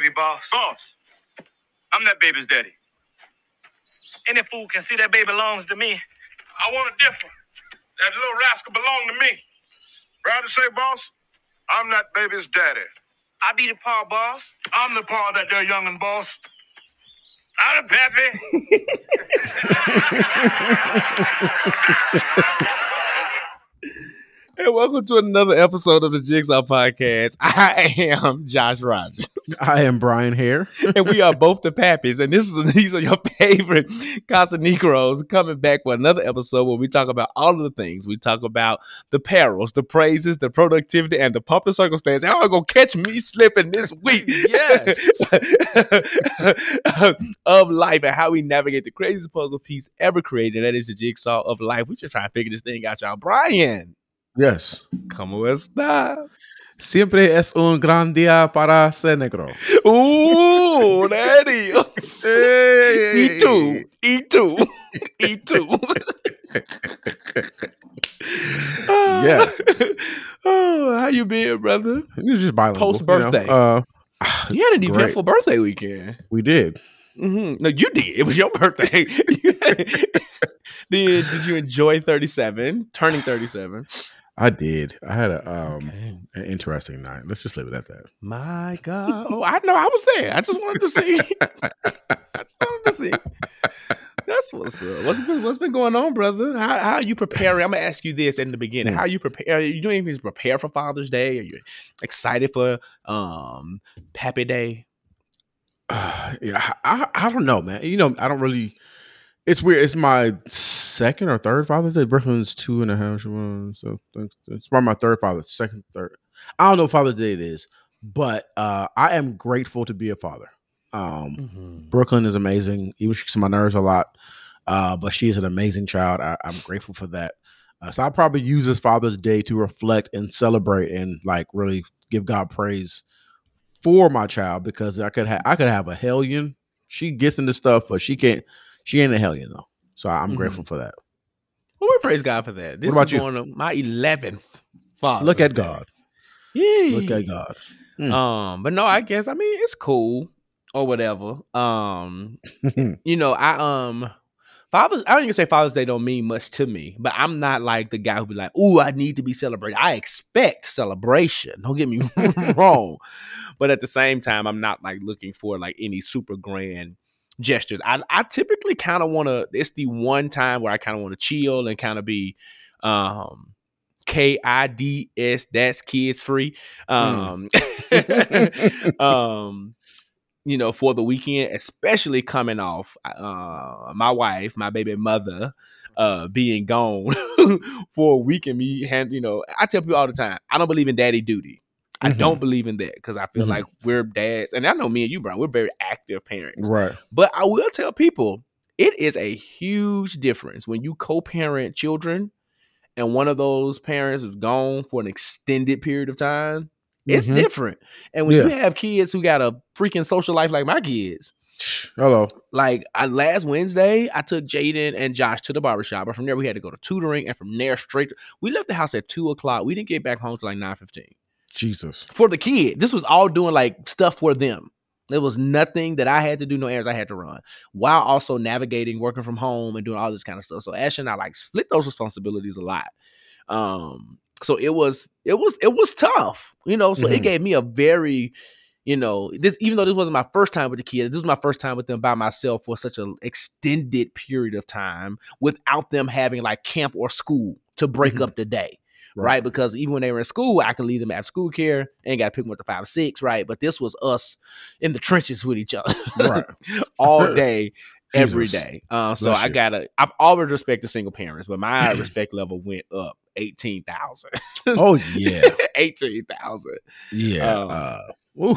baby boss. Boss, I'm that baby's daddy. Any fool can see that baby belongs to me. I want it different. That little rascal belong to me. Proud to say, boss, I'm that baby's daddy. I be the paw boss. I'm the paw that there youngin' boss. I'm the pappy. And welcome to another episode of the Jigsaw Podcast. I am Josh Rogers. I am Bryan Hare. and we are both the Pappies. And this is these are your favorite Casa Negros coming back for another episode where we talk about all of the things. We talk about the perils, the praises, the productivity, and the pump and circumstance. How are gonna catch me slipping this week? Yes. of life and how we navigate the craziest puzzle piece ever created. That is the jigsaw of life. We just trying to figure this thing out, y'all. Bryan, Yes. ¿cómo está? Siempre es un gran día para ser negro. Ooh, that is. E two, E two, E two. Yes. oh, how you been, brother? It was just bilingual. Post you know. birthday. Uh, You had an Great. eventful birthday weekend. we did. hmm No, you did. It was your birthday. did Did you enjoy thirty seven? Turning thirty seven. I did. I had a um an interesting night. Let's just leave it at that. My God. Oh, I know. I was there. I just wanted to see. I just wanted to see. That's what's up. What's been What's been going on, brother? How How are you preparing? I'm gonna ask you this in the beginning. How are you prepare? Are you doing anything to prepare for Father's Day? Are you excited for um Pappy Day? Uh, yeah, I, I don't know, man. You know, I don't really. It's weird. It's my second or third Father's Day. Brooklyn's two and a half. So it's probably my third Father's second, third. I don't know what Father's Day it is, but uh, I am grateful to be a father. Um, Mm-hmm. Brooklyn is amazing. Even she gets my nerves a lot, uh, but she is an amazing child. I, I'm grateful for that. Uh, so I'll probably use this Father's Day to reflect and celebrate and like really give God praise for my child because I could have I could have a hellion. She gets into stuff, but she can't. She ain't a hellion though. So I'm Mhm. grateful for that. Well, we praise God for that. This about is you? going on my eleventh Father. Look at God. Yeah. Look at God. Mm. Um, but no, I guess I mean it's cool or whatever. Um, you know, I um Father's I don't even say Father's Day don't mean much to me, but I'm not like the guy who be like, "Ooh, I need to be celebrated." I expect celebration. Don't get me wrong, but at the same time, I'm not like looking for like any super grand gestures. I I typically kind of want to. It's the one time where I kind of want to chill and kind of be, um. K I D S. That's kids free. Um, um, you know, for the weekend, especially coming off uh my wife, my baby mother, uh being gone for a week and me hand, you know, I tell people all the time, I don't believe in daddy duty. I Mhm. don't believe in that because I feel Mhm. like we're dads, and I know me and you, Bryan, we're very active parents. right. But I will tell people it is a huge difference when you co-parent children and one of those parents is gone for an extended period of time. It's Mhm. different. And when you have kids who got a freaking social life like my kids, Hello. like I, last Wednesday, I took Jaden and Josh to the barbershop. But from there, we had to go to tutoring. And from there, straight, we left the house at two o'clock. We didn't get back home till like nine fifteen Jesus. for the kid. This was all doing like stuff for them. There was nothing that I had to do, no errands I had to run, while also navigating, working from home, and doing all this kind of stuff. So Ash and I like split those responsibilities a lot. Um, so it was, it was, it was tough, you know. So it Mhm. gave me a very, you know, this even though this wasn't my first time with the kids, this was my first time with them by myself for such an extended period of time without them having like camp or school to break Mhm. up the day Right. right. Because even when they were in school, I could leave them after school care and got to pick them up at five or six, right? But this was us in the trenches with each other, Right. all day, every Jesus. day. Um, so Bless I gotta. I've always respected single parents, but my respect level went up eighteen thousand. Oh yeah. eighteen thousand. Yeah. Um, uh.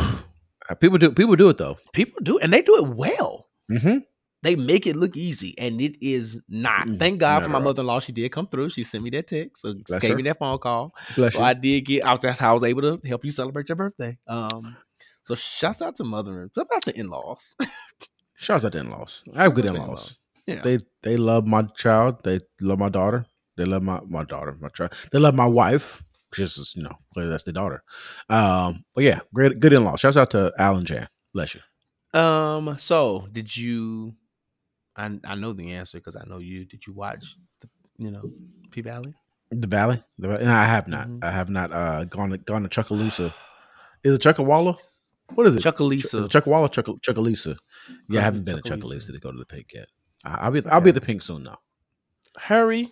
Uh, People do people do it though. People do, and they do it well. Mm-hmm. They make it look easy, and it is not. Mm, Thank God not for my mother in law. She did come through. She sent me that text, so Bless gave her. me that phone call. Bless So you. I did get. I was that's how I was able to help you celebrate your birthday. Um, so shouts out to mother and shout out to in laws. Shouts out to in laws. I have good in laws. Yeah. They they love my child. They love my daughter. They love my my daughter, my child. They love my wife. Just you know, clearly that's the daughter. Um, but yeah, great good in law. Shouts out to Alan Jan. Bless you. Um. So, did you? I I know the answer because I know you. Did you watch the you know P Valley? The Valley. The, no, I have not. Mhm. I have not uh gone to gone to Chuckaloosa. Is it Chuckawalla? What is it? Is Chucalissa. it Chuckawalla, Chuck, Chuckaloosa. Yeah, I haven't been to Chucalissa. Chuckaloosa to go to the Pynk yet. I- I'll be I'll be at the Pynk soon though. Hurry.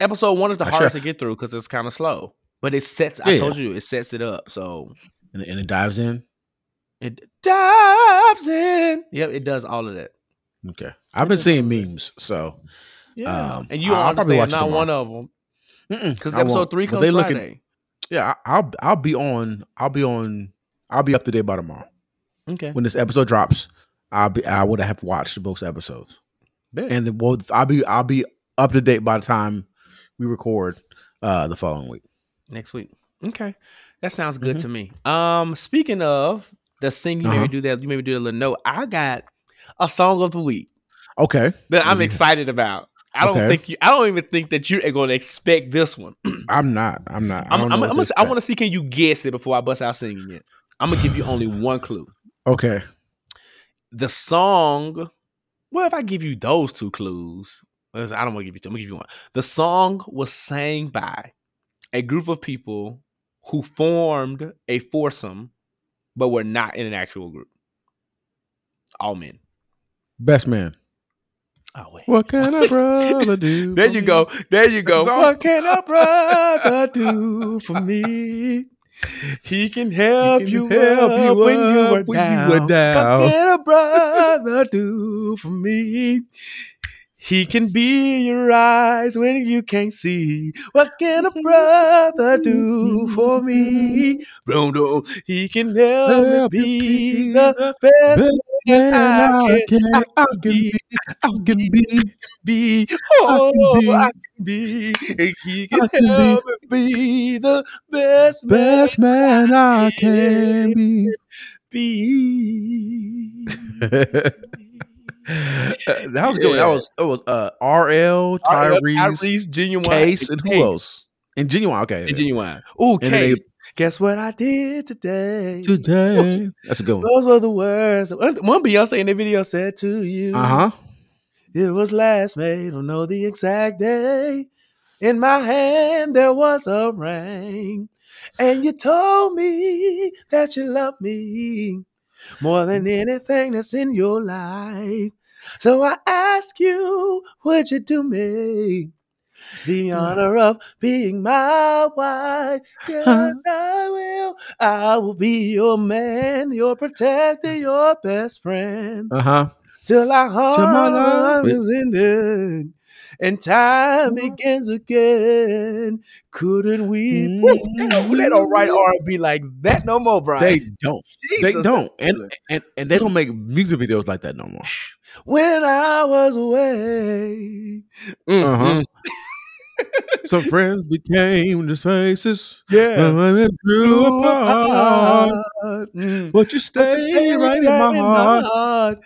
Episode one is the I hardest to get through because it's kind of slow, but it sets. Yeah, I told you it sets it up, so And, and it dives in. it dives in. Yep, it does all of that. Okay. I've been seeing memes, so Yeah, Um, and you I'll probably understand watch not tomorrow. one of them because episode three comes they looking- Friday. Yeah, I- I'll I'll be on. I'll be on. I'll be up to date by tomorrow Okay, when this episode drops. I'll be. I would have watched both episodes, Bet. and then well, I'll be. I'll be up to date by the time we record uh the following week. next week. Okay, that sounds good Mhm. to me. Um, speaking of the thing you Uh-huh. maybe do that. You maybe do a little note. I got a song of the week Okay, that I'm excited about. I don't Okay. think you. I don't even think that you are going to expect this one. I'm not. I'm not. I I'm, I'm, I'm, to I want to see can you guess it before I bust out singing it. I'm gonna give you only one clue. Okay. The song. Well, if I give you those two clues, I don't want to give you two. I'm gonna give you one. The song was sang by a group of people who formed a foursome, but were not in an actual group. All men. Best man. Oh wait. What can a brother do? There you me? go. There you go. What can a brother do for me? He can help, can you, help up you when you up were when you down. down. What can a brother do for me? He can be your eyes when you can't see. What can a brother do for me? He can help Help be be the best man I I can, can, I can can be. I can be, be. Oh, can. I can be. He can, I can be. help me be the best, best man I can be. be. that was good. Yeah. That was that was uh RL, Tyrese, Tyrese, Ginuwine, Case, and who Case. else? And Ginuwine. Okay. And Ginuwine. Ooh, And then they- Case. Guess what I did today? Today. That's a good one. Those were the words. One Beyonce in the video said to you. Uh huh. It was last May, I don't know the exact day. In my hand there was a ring, and you told me that you love me more than anything that's in your life. So I ask you, would you do me the honor of being my wife? Yes, I will. I will be your man, your protector, your best friend Uh huh. till our Till my heart is ended and time begins again. Couldn't we? Woo, they, don't, they don't write R and B like that no more, Bryan. They don't. They don't. And, and and they don't make music videos like that no more. when I was away, Mm, Uh-huh. mm, Some friends became just faces. yeah. and it grew apart. Mm. But you stay right in my heart. heart.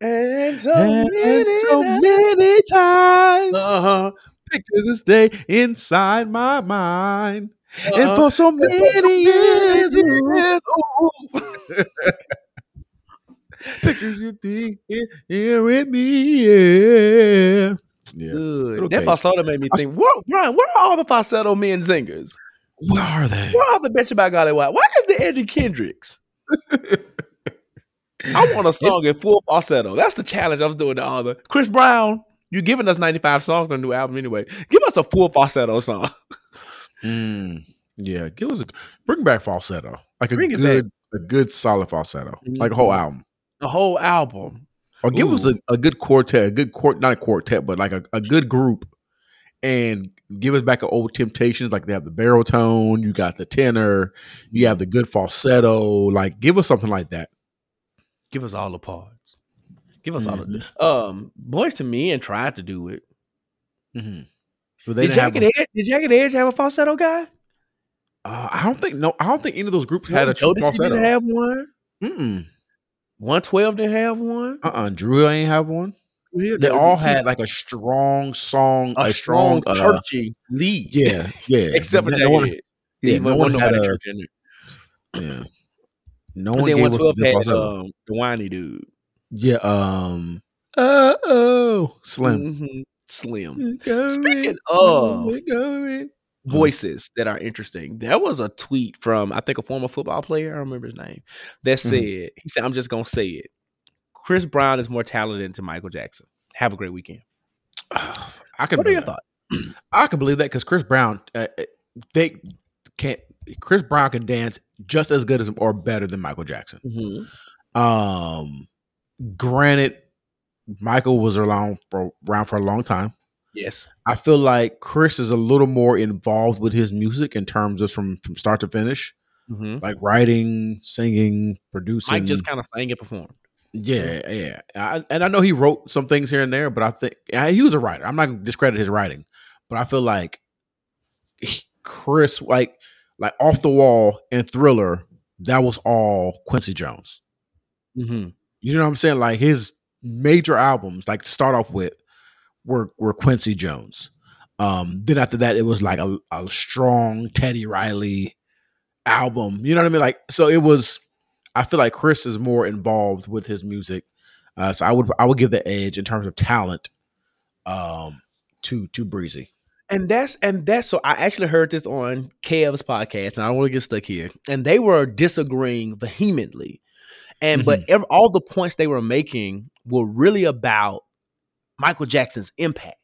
And so And many, so many times. uh-huh. Picture this day inside my mind. And uh-huh. for so And for so many years, years, ooh. pictures you be here, here with me. Yeah. Yeah. Good. That falsetto made me think. Where, Bryan, where are all the falsetto men zingers? Where are they? Where are the bitch about golly why? Why is the Eddie Kendricks? I want a song in full falsetto. That's the challenge I was doing to all the Chris Brown. You're giving us ninety five songs on the new album anyway. Give us a full falsetto song. Mm, yeah, give us a bring back falsetto, like a Bring good, a good solid falsetto, like a whole Mhm. album, A whole album. Or give us a, a good quartet, a good court, not a quartet, but like a, a good group, and give us back an old Temptations. Like they have the baritone, you got the tenor, you have the good falsetto. Like give us something like that. Give us all the parts. Give us all the Mhm. um Boyz II Men tried to do it. Mm-hmm. Did Jagged Edge did Jagged Edge have a falsetto guy? Uh, I don't think no. I don't think any of those groups had a Jodeci falsetto. didn't have one. Mm-mm. 112 didn't have one. Uh-uh. Drew ain't have one. Yeah, They the- all had like a strong song, a, a, strong, strong, uh, churchy lead. yeah, yeah. except for no, Jay. one, Yeah, no one had a, church in there. yeah. No And one then gave one us twelve the had um, the whiny dude, Yeah, um, uh oh, Slim. Mhm. Slim. Speaking of voices that are interesting. There was a tweet from I think a former football player, I don't remember his name, that Mhm. said, he said, I'm just gonna say it. Chris Brown is more talented than Michael Jackson. Have a great weekend. I can What are your that. thoughts? I can believe that because Chris Brown, uh, uh, they can't. Chris Brown can dance just as good as or better than Michael Jackson. Mm-hmm. Um, granted, Michael was around for around for a long time. Yes. I feel like Chris is a little more involved with his music in terms of from from start to finish, Mm-hmm. like writing, singing, producing. Mike just kind of sang and performed. Yeah, yeah. I, and I know he wrote some things here and there, but I think yeah, he was a writer. I'm not going to discredit his writing, but I feel like he- Chris, like, like off the wall and Thriller, that was all Quincy Jones. Mm-hmm. You know what I'm saying? Like his major albums, like to start off with, were were Quincy Jones. Um, then after that, it was like a, a strong Teddy Riley album. You know what I mean? Like so, it was. I feel like Chris is more involved with his music, uh, so I would I would give the edge in terms of talent, um, to to Breezy. And that's and that's so I actually heard this on Kev's podcast, and I don't want to get stuck here. And they were disagreeing vehemently, and but ev- all the points they were making were really about Michael Jackson's impact.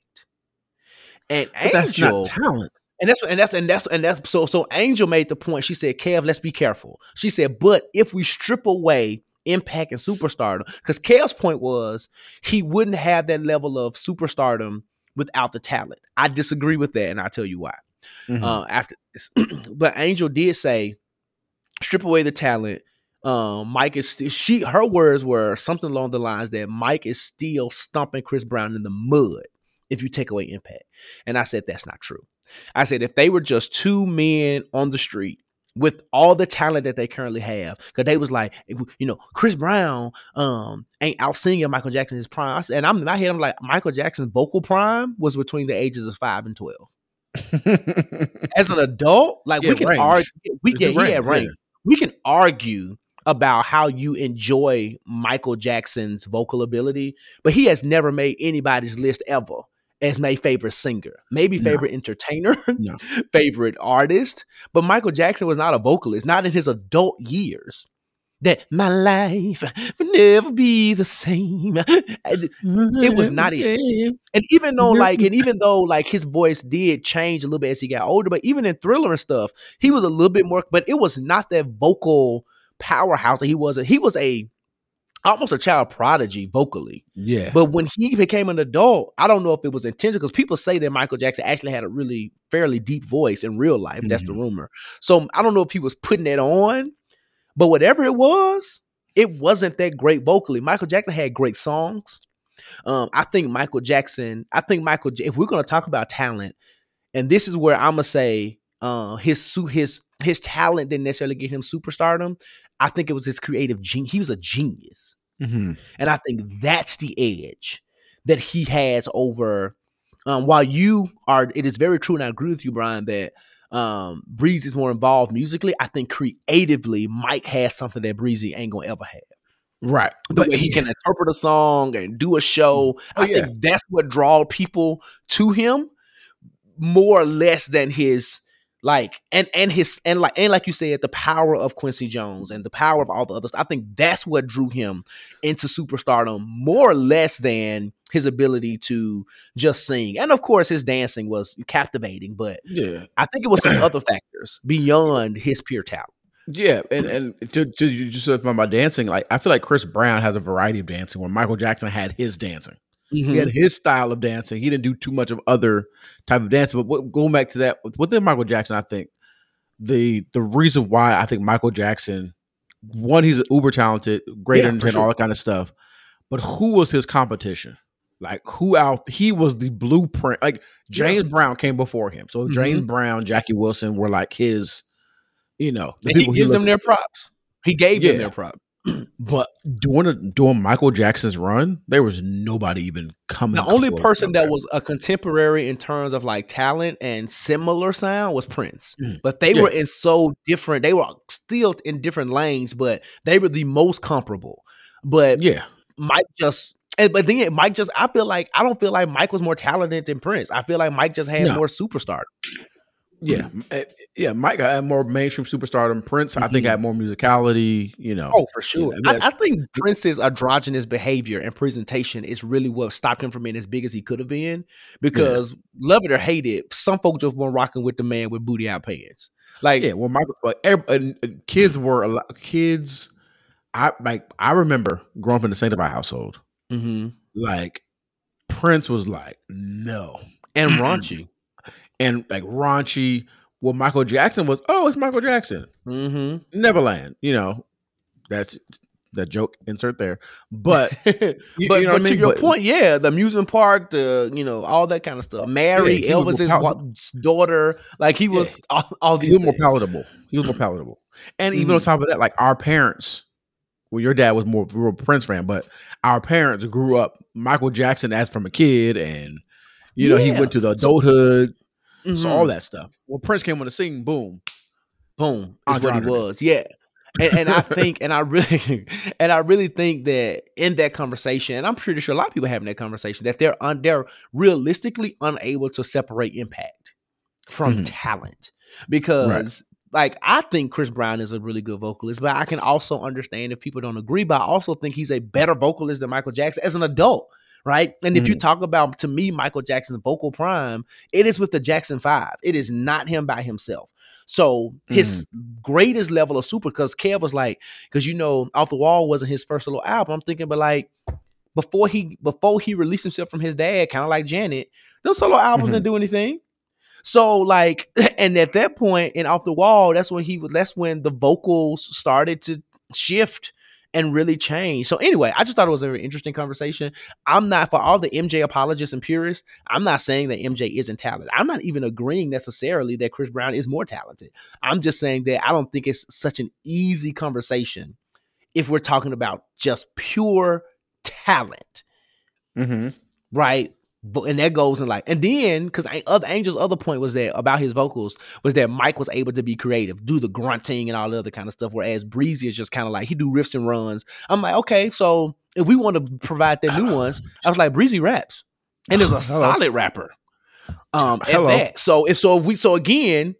And But that's Angel, talent. and that's and that's and that's and that's so so Angel made the point. She said, "Kev, let's be careful." She said, "But if we strip away impact and superstardom, because Kev's point was he wouldn't have that level of superstardom without the talent." I disagree with that, and I'll tell you why. Mhm. Uh, after this, but Angel did say, "Strip away the talent." Um, Mike is still, she. Her words were something along the lines that Mike is still stomping Chris Brown in the mud if you take away impact. And I said that's not true. I said if they were just two men on the street with all the talent that they currently have, because they was like, you know, Chris Brown um ain't out singing Michael Jackson in his prime. Said, and I'm in my head, I'm like, Michael Jackson's vocal prime was between the ages of five and twelve. As an adult, like Yeah, we can range. argue, we can yeah, range. yeah. We can argue about how you enjoy Michael Jackson's vocal ability, but he has never made anybody's list ever as my favorite singer, maybe No. favorite entertainer, No. favorite artist. But Michael Jackson was not a vocalist, not in his adult years. That my life will never be the same. It was not it. And even though, like, and even though, like, his voice did change a little bit as he got older, but even in Thriller and stuff, he was a little bit more. But it was not that vocal powerhouse that he was. A, he was a almost a child prodigy vocally. Yeah, But when he became an adult, I don't know if it was intentional because people say that Michael Jackson actually had a really fairly deep voice in real life. That's the rumor. So I don't know if he was putting it on, but whatever it was, it wasn't that great vocally. Michael Jackson had great songs. Um, I think Michael Jackson. I think Michael. If we're gonna talk about talent, and this is where I'm gonna say uh, his his his talent didn't necessarily get him superstardom. I think it was his creative genius. He was a genius. Mhm. And I think that's the edge that he has over. Um, while you are, it is very true, and I agree with you, Bryan, that um, Breezy is more involved musically. I think creatively, Mike has something that Breezy ain't gonna ever have. right. The way he can interpret a song and do a show. Oh, I yeah. think that's what draw people to him more or less than his like and and his and like and like you said the power of Quincy Jones and the power of all the others I think that's what drew him into superstardom more or less than his ability to just sing. And of course his dancing was captivating but Yeah, I think it was some other factors beyond his pure talent. Yeah, and and to, to you just about dancing, like I feel like Chris Brown has a variety of dancing, where Michael Jackson had his dancing. He had mm-hmm. his style of dancing. He didn't do too much of other type of dancing. But what, going back to that, within Michael Jackson, I think the the reason why I think Michael Jackson, one, he's uber talented, great Yeah, entertainer, sure. all that kind of stuff. But who was his competition? Like who out? He was the blueprint. Like James Brown came before him. So James mm-hmm. Brown, Jackie Wilson were like his, you know, he gives them their props he gave them their props but during a, during Michael Jackson's run, there was nobody even coming. The only person that was a contemporary in terms of like talent and similar sound was Prince. Mm. But they Yeah. were in so different. They were still in different lanes, but they were the most comparable. But yeah, Mike just. And, but then Mike just, I feel like I don't feel like Mike was more talented than Prince. I feel like Mike just had No. more superstar. Yeah, eh, yeah. Mike had more mainstream superstar than Prince. I think Mhm. had more musicality. You know, Oh, for sure. You know, I, I think Prince's androgynous behavior and presentation is really what stopped him from being as big as he could have been. Because love it or hate it, some folks just weren't rocking with the man with booty out pants. Like, yeah. Well, Michael, but every- and, uh, kids were a lot. Kids, I like. I remember growing up in the Sanctified household. mhm. Like Prince was like, no, and raunchy. And like raunchy. Well, Michael Jackson was. Oh, it's Michael Jackson. hmm Neverland. You know, that's that joke. Insert there. But but you know but I to your But- point, yeah, the amusement park, the you know all that kind of stuff. Mary, Yeah, Elvis's more wa- daughter, like he was Yeah. all, all he these was more things. palatable. He was more palatable. And even on Mhm. top of that, like our parents, well, your dad was more a Prince fan, but our parents grew up Michael Jackson as from a kid, and you know he went to the adulthood, so Mhm. all that stuff. Well, Prince came on the scene, boom. boom is what he was yeah and, and i think and i really and i really think that in that conversation and i'm pretty sure a lot of people having that conversation that they're un, they're realistically unable to separate impact from Mhm. talent because like i think chris brown is a really good vocalist but i can also understand if people don't agree but i also think he's a better vocalist than michael jackson as an adult right and if you talk about to me michael jackson's vocal prime it is with the jackson five it is not him by himself so his greatest level of super because Kev was like, because you know, Off the Wall wasn't his first little album. I'm thinking, but like before he before he released himself from his dad, kind of like Janet, those solo albums Mhm. didn't do anything. So like, and at that point in Off the Wall, that's when he was. That's when the vocals started to shift and really change. So anyway, I just thought it was a very interesting conversation. I'm not for all the MJ apologists and purists. I'm not saying that MJ isn't talented. I'm not even agreeing necessarily that Chris Brown is more talented. I'm just saying that I don't think it's such an easy conversation if we're talking about just pure talent, Mm-hmm. right? And that goes in like, and then because other Angel's other point was that about his vocals was that Mike was able to be creative, do the grunting and all the other kind of stuff, whereas Breezy is just kind of like he do riffs and runs. I'm like, okay, so if we want to provide that nuance, I was like, Breezy raps and is a solid rapper. Um, at Hello. that. So if so, if we so again,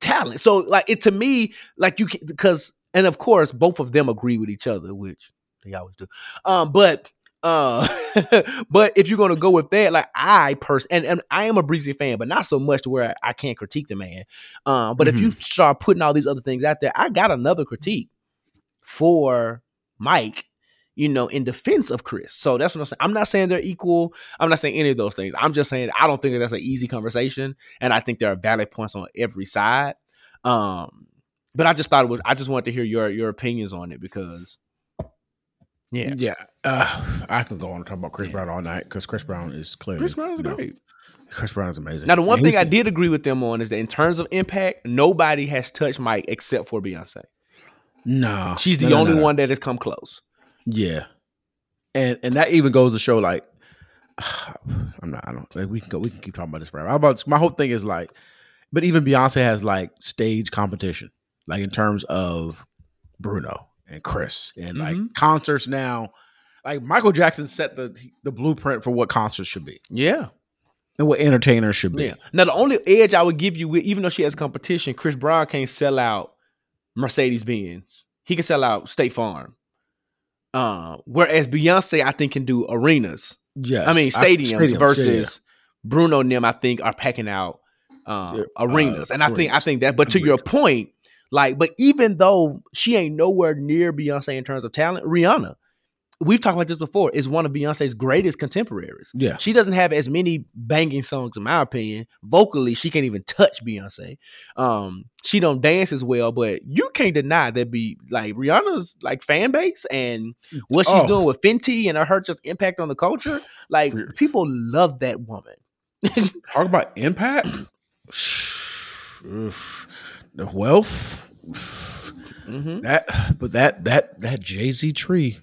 talent. So like it to me, like you because and of course both of them agree with each other, which they always do. Um, but uh, but if you're gonna go with that, like I person and, and I am a Breezy fan, but not so much to where I, I can't critique the man. Um, but if you start putting all these other things out there, I got another critique for Mike. You know, in defense of Chris. So that's what I'm saying. I'm not saying they're equal. I'm not saying any of those things. I'm just saying I don't think that that's an easy conversation, and I think there are valid points on every side. Um, but I just thought it was. I just wanted to hear your your opinions on it because, yeah, Yeah, uh, I could go on and talk about Chris Brown all night because Chris Brown is clearly Chris Brown is you know, great. Chris Brown is amazing. Now, the one And thing I did agree with them on is that in terms of impact, nobody has touched Mike except for Beyonce. no, She's the no, no, only no, no. one that has come close. Yeah, and and that even goes to show like I'm not. I don't. Like, we can go. We can keep talking about this forever. How about my whole thing is like, but even Beyonce has like stage competition, like in terms of Bruno and Chris and like Mhm. concerts now. Like Michael Jackson set the the blueprint for what concerts should be Yeah, and what entertainers should be. yeah. Now, the only edge I would give you, with, even though she has competition, Chris Brown can't sell out Mercedes Benz. He can sell out State Farm. Uh, whereas Beyonce, I think, can do arenas. Yes, I mean, stadiums, stadiums, versus yeah. Bruno and them, I think, are packing out um, Yeah, arenas. uh, and I think, I think that. But to your point, like, but even though she ain't nowhere near Beyonce in terms of talent, Rihanna, we've talked about this before, is one of Beyonce's greatest contemporaries. Yeah, She doesn't have as many banging songs, in my opinion. Vocally, she can't even touch Beyonce. Um, she don't dance as well, but you can't deny that be like Rihanna's like fan base and what she's Oh. doing with Fenty and her just impact on the culture. Like people love that woman. talk about impact. The wealth. Mm-hmm. That, but that that that Jay Z tree.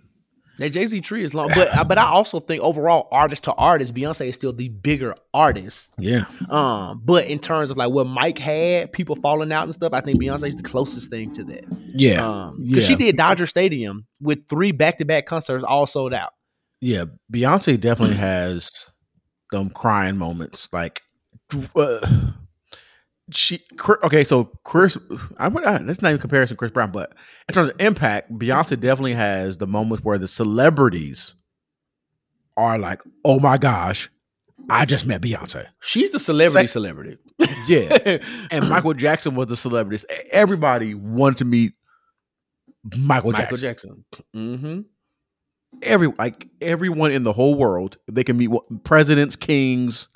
That Jay Z tree is long, but but I also think overall, artist to artist, Beyonce is still the bigger artist. Yeah, Um, but in terms of like what Mike had, people falling out and stuff, I think Beyonce is the closest thing to that. yeah, Um, because she did Dodger Stadium with three back to back concerts all sold out. yeah. Beyonce definitely has them crying moments. Like, uh, she okay. So Chris, I would that's not even comparison to Chris Brown, but in terms of impact, Beyonce definitely has the moments where the celebrities are like, "Oh my gosh, I just met Beyonce." She's the celebrity Sec- celebrity. Yeah, and Michael Jackson was the celebrity. Everybody wanted to meet Michael, Michael Jackson. Jackson. Mm-hmm. Every like everyone in the whole world, they can meet presidents, kings.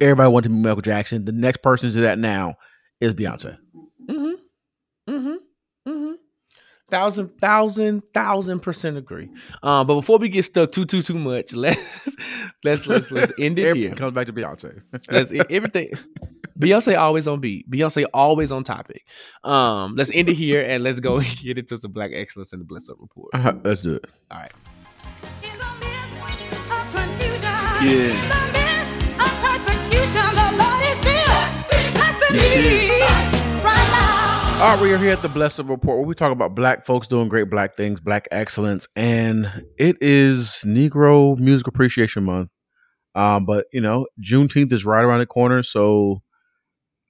Everybody wanted to be Michael Jackson. The next person to that now is Beyonce. Mm-hmm. Mm-hmm. Mm-hmm. Thousand, thousand, thousand percent agree. Um, but before we get stuck too, too, too much, let's let's let's let's end it Everything here. comes back to Beyonce. Let's everything. Beyonce always on beat. Beyonce always on topic. Um, let's end it here and let's go get into some black excellence and the Bless Up report. Uh-huh, Let's do it. All right. Yeah. All right, we are here at the Blessed Report where we talk about black folks doing great black things, black excellence, and it is Negro Music Appreciation Month. Um, but you know, Juneteenth is right around the corner, so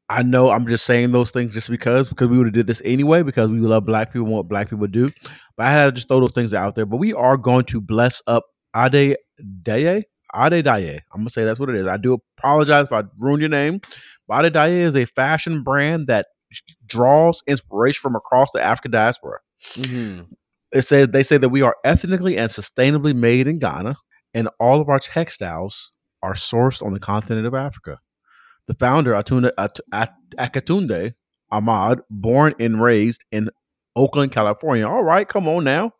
I know I'm just saying those things just because because we would have did this anyway because we love black people and what black people do. But I had to just throw those things out there. But we are going to bless up Ade Daye. Ade Daye. I'm gonna say that's what it is. I do apologize if I ruined your name. But Ade Daye is a fashion brand that draws inspiration from across the African diaspora. Mm-hmm. It says they say that we are ethnically and sustainably made in Ghana, and all of our textiles are sourced on the continent of Africa. The founder, Atunda, At, At, Akintunde Ahmad, born and raised in Oakland, California. All right, come on now.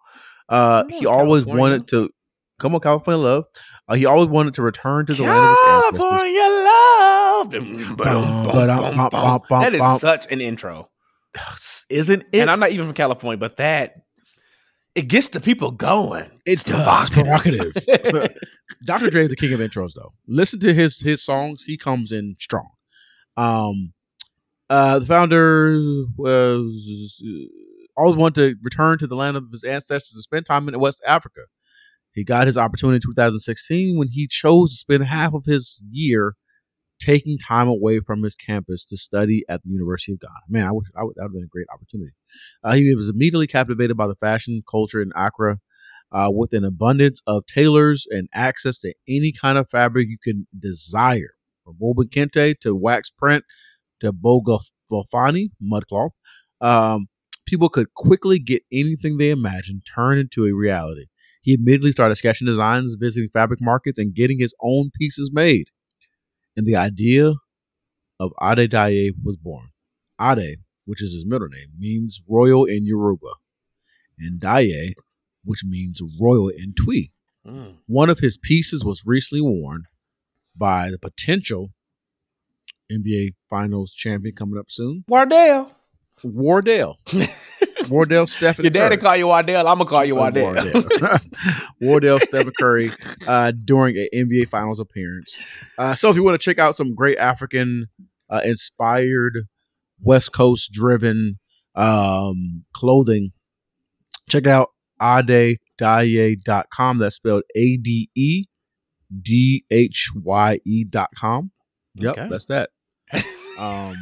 Uh, he always California. wanted to come on, California love. Uh, he always wanted to return to the land of his ancestors. California love. That is such an intro. Isn't it? and I'm not even from California, but that it gets the people going. It's provocative. provocative. Dr. Dre is the king of intros, though. Listen to his his songs; he comes in strong. Um, uh, the founder was uh, always wanted to return to the land of his ancestors and spend time in West Africa. He got his opportunity in 2016 when he chose to spend half of his year taking time away from his campus to study at the University of Ghana. Man, I wish I would, that would have been a great opportunity. Uh, he was immediately captivated by the fashion culture in Accra uh, with an abundance of tailors and access to any kind of fabric you can desire, from woven kente to wax print to bogafani mudcloth. Um, people could quickly get anything they imagined turned into a reality. He immediately started sketching designs, visiting fabric markets, and getting his own pieces made. And the idea of Ade Daye was born. Ade, which is his middle name, means royal in Yoruba, and Daye, which means royal in Twi. Mm. One of his pieces was recently worn by the potential NBA Finals champion coming up soon, Wardell. Wardell. Wardell Stephen Your daddy Curry. call you Wardell. I'm gonna call you Wardell. Wardell. Wardell Stephen Curry uh, during an NBA Finals appearance. Uh, so if you want to check out some great African uh, inspired, West Coast driven um, clothing, check out adedaye.com. That's spelled A D E D H Y E dot com. Yep, Okay. that's that. Um,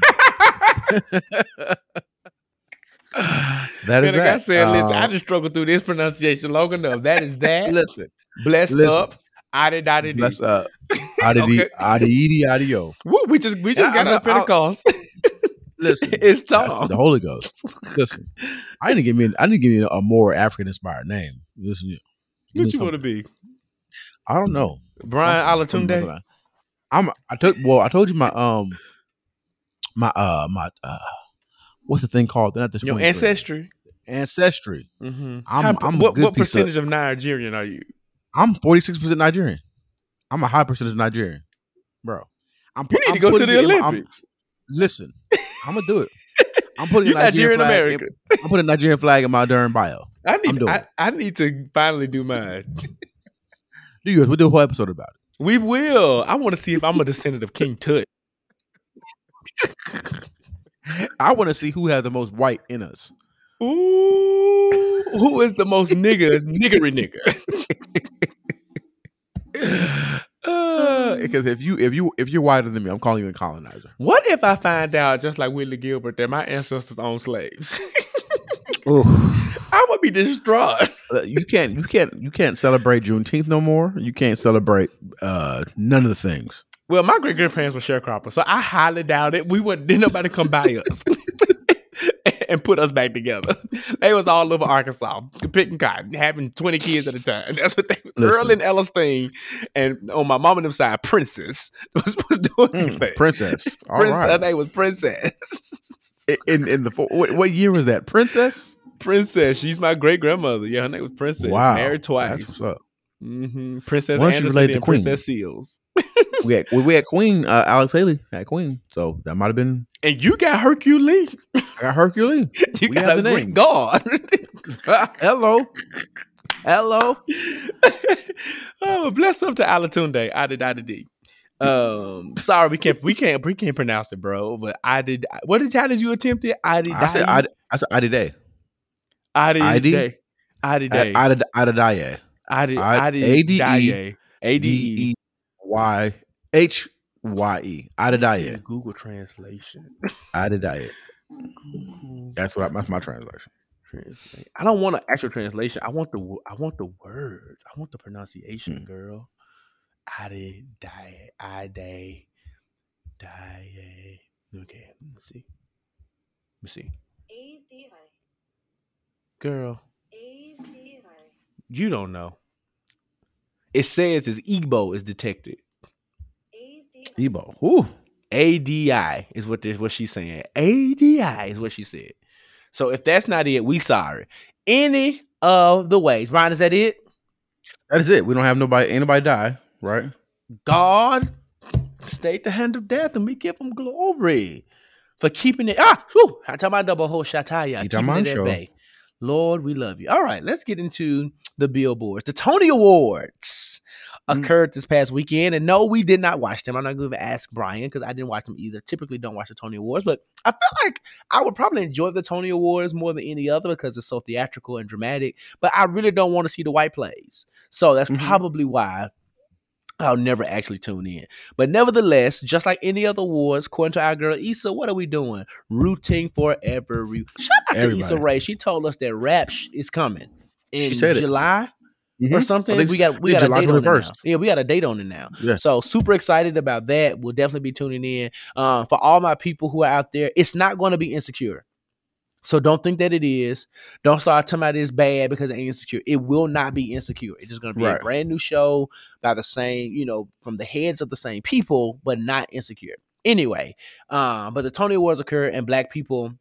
that is like that. I said, listen, I Uh, just struggled through this pronunciation long enough. That is that. listen. Bless listen. up. Adi dadi Bless up. Adidi, Okay. adidi, adio. Woo, we just we just got up Pentecost. Listen, it's Tom. the Holy Ghost. Listen, I didn't give me. I didn't give you a more African inspired name. Listen, you- What you want to be? I don't know. Bryan Alatunde? I'm. I told. Well, I told you my um, my uh, my uh, what's the thing called? They're not the Your 23. ancestry. ancestry. Mm-hmm. I'm- I'm a what what piece of- percentage of Nigerian are you? I'm 46 percent Nigerian. I'm a high percentage Nigerian, bro. I'm, You need I'm to go to the in my- I'm- Olympics. listen, I'm gonna do it. I'm putting You a Nigerian, Nigerian flag. American. In, I'm putting a Nigerian flag in my darn bio. I need I. I need to finally do mine. Do yours. We'll do a whole episode about it. We will. I want to see if I'm a descendant of King Tut. I want to see who has the most white in us. Ooh, who is the most nigger niggery nigger? Because if you if you if you're whiter than me, I'm calling you a colonizer. What if I find out, just like Willie Gilbert, that my ancestors owned slaves? I would be distraught. Uh, you can't you can't you can't celebrate Juneteenth no more. You can't celebrate uh none of the things. Well, my great grandparents were sharecroppers, so I highly doubt it. We wouldn't did nobody come by us and put us back together. They was all over Arkansas, picking cotton, having 20 kids at a time. That's what they Listen. Earl and Ellerstein and on my mom and them side, Princess was, was doing Mm, that. princess. All Princess, her name was Princess. In in the what, what year was that? Princess. Princess, she's my great grandmother. Yeah, her name was Princess. Wow. Married twice. That's what's up. Hmm Princess Why don't you Anderson relate to and Queen? Princess Seals. We had we had Queen uh, Alex Haley had Queen, so that might have been And you got Hercules. I got Hercules. You We got the names. god. Hello, hello. oh, bless up to Alatunde. I did, I did. Um, sorry, we can't, we can't, we can't pronounce it, bro. But I did. What did how did you attempt it? I did. I said I, I said I did I did. ID? I did. I did I did I I did. I- I. ADE. A D D E. E Y H Y E. I did Google translation. I did I Google That's what I, that's my translation. translate. I don't want an actual translation. I want the I want the words. I want the pronunciation, Hmm. girl. I did die. I. Die. Okay. Let's see. Let's see. Girl, you don't know. It says it's Igbo is detected. ADI. Ebo. Ooh. ADI is what this, what she's saying. ADI is what she said. So if that's not it, we sorry. Any of the ways, Bryan, is that it? That is it. We don't have nobody anybody die, right? God stayed the hand of death, and we give him glory for keeping it. Ah, whew, I tell my double whole shataya, keeping Itaman it at show. bay. Lord, we love you. All right, let's get into the billboards. The Tony Awards Mm. occurred this past weekend, and no, we did not watch them. I'm not going to ask Bryan because I didn't watch them either. Typically, don't watch the Tony Awards, but I feel like I would probably enjoy the Tony Awards more than any other because it's so theatrical and dramatic. But I really don't want to see the white plays, so that's Mhm. probably why I'll never actually tune in. But nevertheless, just like any other awards, according to our girl Issa, what are we doing? Rooting for every. Shout out to Issa Everybody. Rae. She told us that rap sh- is coming in She said it. July or Mhm. something. We got we got a date on it now. Yeah, we got a date on it now. Yeah. So super excited about that. We'll definitely be tuning in. Um, for all my people who are out there, it's not going to be insecure. So don't think that it is. Don't start talking about it's bad because it ain't insecure. It will not be insecure. It's just going to be a brand new show by the same, you know, from the heads of the same people, but not insecure. Anyway, um, but the Tony Awards occur and black people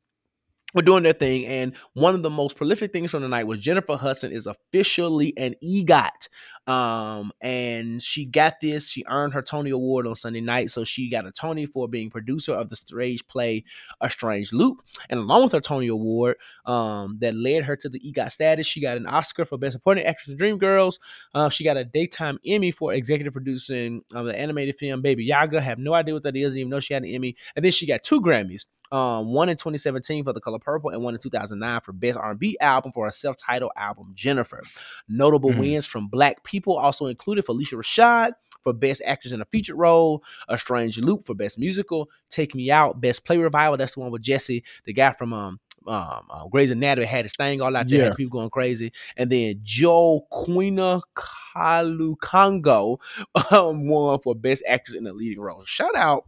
were doing their thing. And one of the most prolific things from the night was Jennifer Hudson is officially an EGOT. Um, and she got this. She earned her Tony Award on Sunday night. So she got a Tony for being producer of the stage play A Strange Loop. And along with her Tony Award, um, that led her to the EGOT status, she got an Oscar for Best Supporting Actress in Dreamgirls. Uh, she got a daytime Emmy for executive producing of the animated film Baba Yaga. Have no idea what that is. Didn't even know she had an Emmy. And then she got two Grammys um, one in 2017 for The Color Purple, and one in 2009 for Best R&B Album for a self-titled album, Jennifer. Notable Mhm. wins from Black people also included Phylicia Rashad for Best Actress in a Featured Role, A Strange Loop for Best Musical, Take Me Out, Best Play Revival. That's the one with Jesse, the guy from um um uh, Grey's Anatomy had his thing all out there, Yeah. people going crazy, and then Joaquina Kalukango um, won for Best Actress in a Leading Role. Shout out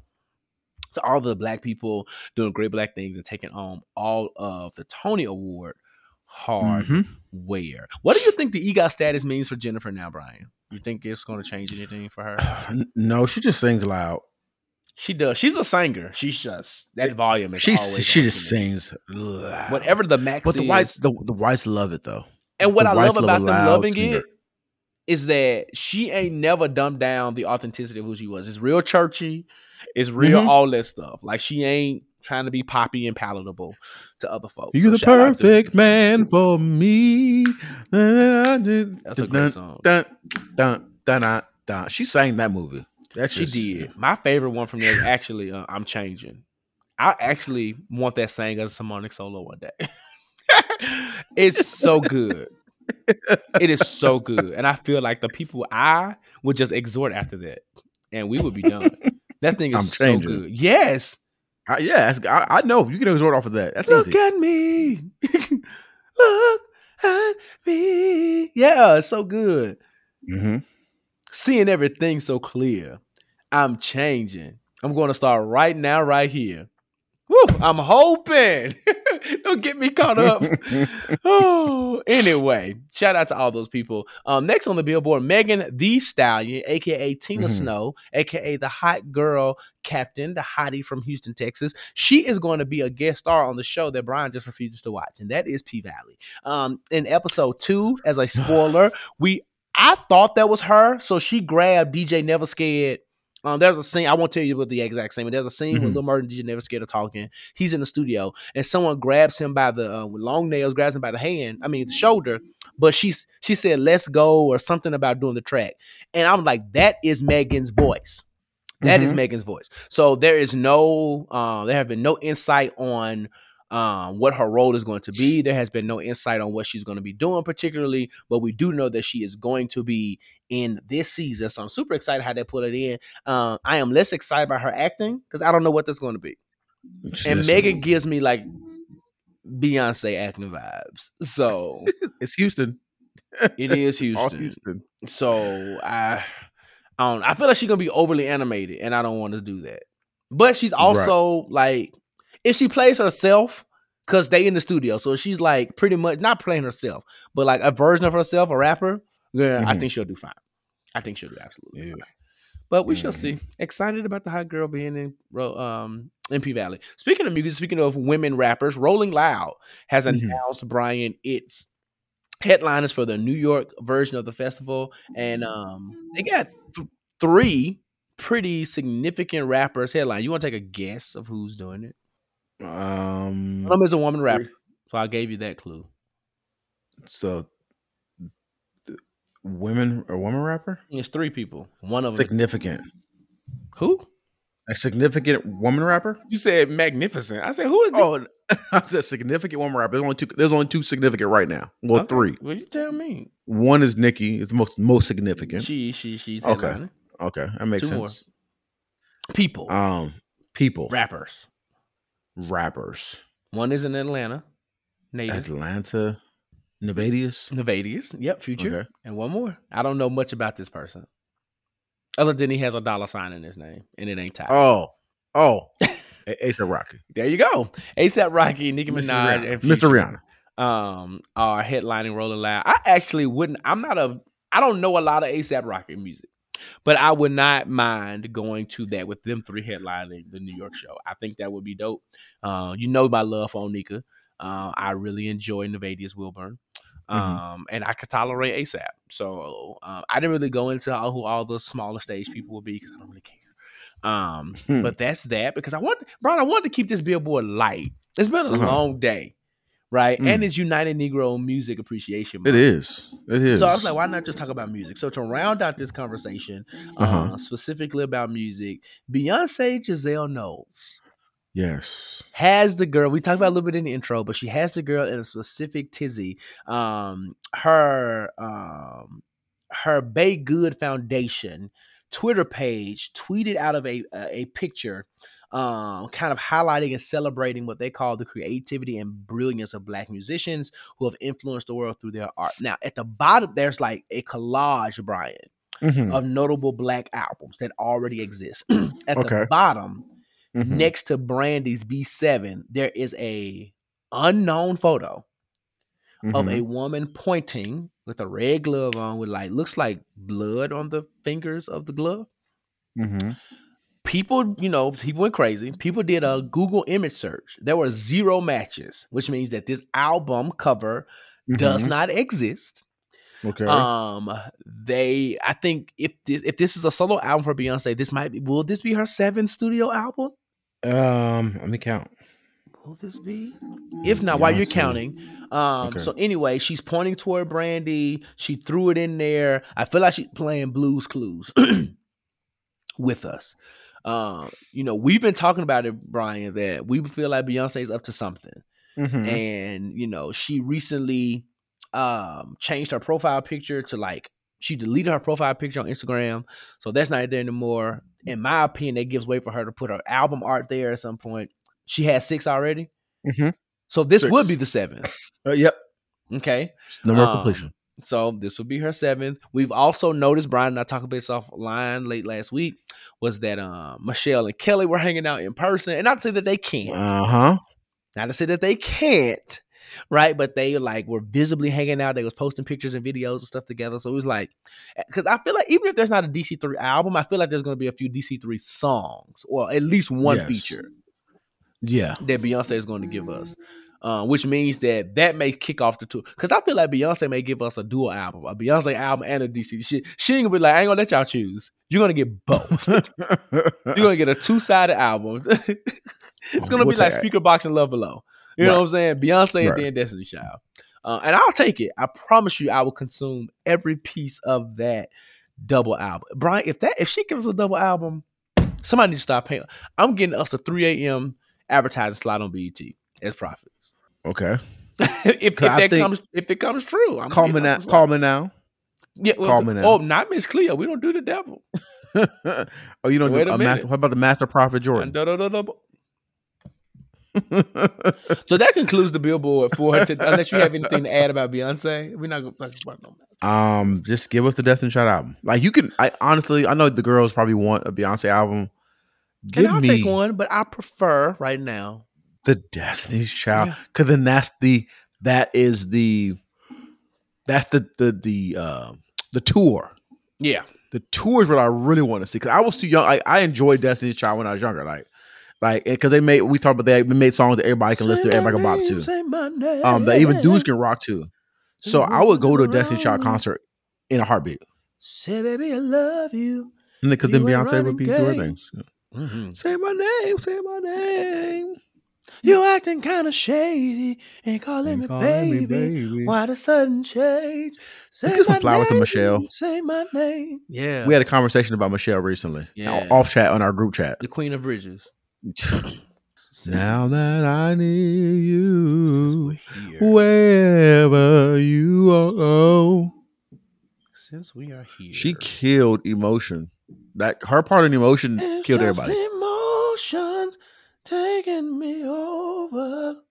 to all the black people doing great black things and taking home all of the Tony Award hardware. Mhm. What do you think the EGOT status means for Jennifer now, Bryan? You think it's going to change anything for her? No, she just sings loud. She does. She's a singer. She's just that volume is She she just sings loud. whatever the max. But the whites the, the whites love it though. And what the I love love about a them loving singer. it is that she ain't never dumbed down the authenticity of who she was. It's real churchy. It's real Mhm. all that stuff. Like she ain't trying to be poppy and palatable to other folks. You're So the out to- perfect man for me. That's a great song. Dun, dun, dun, dun, dun. She sang that movie. That She did. My favorite one from there is actually uh, I'm changing. I actually want that sang as a harmonic solo one day. it's so good. It is so good. And I feel like the people I would just exhort after that. And we would be done. That thing is so good. Yes. I, yeah, that's- I, I know you can resort off of that. That's Look easy. at me. Look at me. Yeah, it's so good. hmm seeing everything so clear. I'm changing. I'm going to start right now, right here. Woo, I'm hoping. Don't get me caught up. oh, anyway, shout out to all those people. Um, next on the billboard, Megan Thee Stallion, aka Tina Mhm. Snow, aka the hot girl captain, the hottie from Houston, Texas. She is going to be a guest star on the show that Bryan just refuses to watch, and that is P Valley. Um, in episode two, as a spoiler, we I thought that was her, so she grabbed DJ Never Scared. Um, there's a scene I won't tell you what the exact scene, but there's a scene where Mhm. Lil and DJ Never Scared are talking. He's in the studio, and someone grabs him by the uh, with long nails, grabs him by the hand, I mean the shoulder. But she's she said, "Let's go" or something about doing the track, and I'm like, that is Megan's voice. That is Mhm. Megan's voice. So there is no, uh, there have been no insight on um, what her role is going to be. There has been no insight on what she's going to be doing, particularly, but we do know that she is going to be in this season. So I'm super excited how they put it in. Um, I am less excited about her acting because I don't know what that's going to be. And Listen, Megan gives me like Beyonce acting vibes. So it's Houston. it is It's all Houston. Houston. So I, I don't. I feel like she's gonna be overly animated, and I don't want to do that. But she's also like, if she plays herself, because they in the studio, so she's like pretty much not playing herself, but like a version of herself, a rapper. Yeah, I Mhm. think she'll do fine. I think she'll do absolutely Yeah. But we shall Mhm. see. Excited about the hot girl being in Ro- um MP Valley. Speaking of music, speaking of women rappers, Rolling Loud has Mhm. announced Bryan its headliners for the New York version of the festival, and um they got th- three pretty significant rappers headline. You want to take a guess of who's doing it? Um. One of them is a woman rapper, so I gave you that clue. So, th- women or woman rapper It's three people. One of them. significant. who? A significant woman rapper. You said magnificent. I said who is? this? Oh, I said significant woman rapper. There's only two. There's only two significant right now. Well, Okay. three. Well, you tell me. One is Nikki. It's most most significant. She, she, she's Okay. headlining. okay, that makes Two more. sense. People, Um, people, rappers. rappers, One is in Atlanta, native. Atlanta, Nayvadius. Nayvadius. Yep, future. Okay. And one more. I don't know much about this person. Other than he has a dollar sign in his name, and it ain't Ty. Oh, oh, A- ASAP Rocky, There you go. ASAP Rocky, Nicki. Minaj, Rihanna. and Mr. Rihanna. um are headlining Rolling Loud. I actually wouldn't. I'm not a. I don't know a lot of ASAP Rocky music, but I would not mind going to that with them three headlining the New York show. I think that would be dope. Uh, you know my love for Onika. Uh, I really enjoy Nayvadius Wilburn. Mhm. Um, and I could tolerate ASAP. So um, I didn't really go into all, who all the smaller stage people would be because I don't really care. Um, Hmm. but that's that because I want Bryan, I wanted to keep this billboard light. It's been a Uh-huh. long day, right? Mm. And it's United Negro Music Appreciation It Month. is. It is. So I was like, why not just talk about music? So to round out this conversation, Uh-huh. uh, specifically about music, Beyonce Giselle Knowles yes. has the girl we talked about a little bit in the intro, but she has the girl in a specific tizzy. Um, her um, her BeyGOOD Foundation Twitter page tweeted out of a a, picture. Um, kind of highlighting and celebrating what they call the creativity and brilliance of black musicians who have influenced the world through their art. Now, at the bottom, there's like a collage, Bryan, Mhm. of notable black albums that already exist. at Okay. the bottom, Mhm. next to Brandy's B7, there is a unknown photo of Mhm. a woman pointing with a red glove on with like looks like blood on the fingers of the glove. Mhm. People, you know, people went crazy. People did a Google image search. There were zero matches, which means that this album cover does Mhm. not exist. Okay. Um, they, I think if this if this is a solo album for Beyonce, this might be. Will this be her seventh studio album? Um, let me count. Will this be? If not, while you're counting. Um, Okay. so anyway, she's pointing toward Brandy. She threw it in there. I feel like she's playing Blues Clues with us. Um, you know, we've been talking about it, Bryan, that we feel like Beyonce's up to something. Mhm. And, you know, she recently um changed her profile picture to like she deleted her profile picture on Instagram. So that's not there anymore. In my opinion, that gives way for her to put her album art there at some point. She has six already. Mhm. So this Six. would be the seventh. Uh, yep. Okay. Number of Um, completion. So this would be her seventh. We've also noticed, Bryan and I talked about this offline late last week, was that um, Michelle and Kelly were hanging out in person. And not to say that they can't. Uh huh. Not to say that they can't, right? But they like were visibly hanging out. They was posting pictures and videos and stuff together. So it was like, because I feel like even if there's not a DC three album, I feel like there's going to be a few DC three songs, or at least one Yes. feature Yeah. that Beyonce is going to give us. Uh, which means that that may kick off the tour. Because I feel like Beyonce may give us a dual album, a Beyonce album and a DC. She, she ain't gonna be like, I ain't gonna let y'all choose. You're gonna get both. You're gonna get a two sided album. it's gonna We'll be like. Speakerboxxx and Love Below. You know what I'm saying? Beyonce and Right. then Destiny Child. Uh, and I'll take it. I promise you, I will consume every piece of that double album. Bryan, if that if she gives us a double album, somebody needs to stop paying. I'm getting us a 3 a.m. advertising slot on BET as profits. okay. if, if that comes if it comes true, I'm Call me now. Call me now. Yeah, well, call me now. Oh, not Miss Cleo. We don't do the devil. oh, you don't Wait do a a master. What about the Master Prophet Jordan? So that concludes the Billboard for her. To, unless you have anything to add about Beyonce, we're not going to talk about no. um, just give us the Destiny Child album. Like you can. I honestly, I know the girls probably want a Beyonce album. Give And I'll me take one, but I prefer right now. the Destiny's Child Yeah. because then that's the that is the that's the the the uh, the tour. Yeah, the tour is what I really want to see because I was too young. I, I enjoyed Destiny's Child when I was younger, like like because they made we talked about they made songs that everybody can listen to, everybody can bop to. Say. Um, that even dudes can rock to. So I would go to a Destiny's Child concert in a heartbeat. Say, baby, I love you. Because then You ain't Beyonce would be doing running things. Mhm. Say my name, say my name. You acting kind of shady and calling, me, Calling me baby. baby. Why the sudden change? Say Let's give some my flowers to name, Michelle. Say my name. Yeah, We had a conversation about Michelle recently. Yeah. Off chat on our group chat. the Queen of Bridges. Now that I need you, wherever you are. Since we are here, She killed emotion. That her part in emotion It's killed everybody. Emotions taking me over.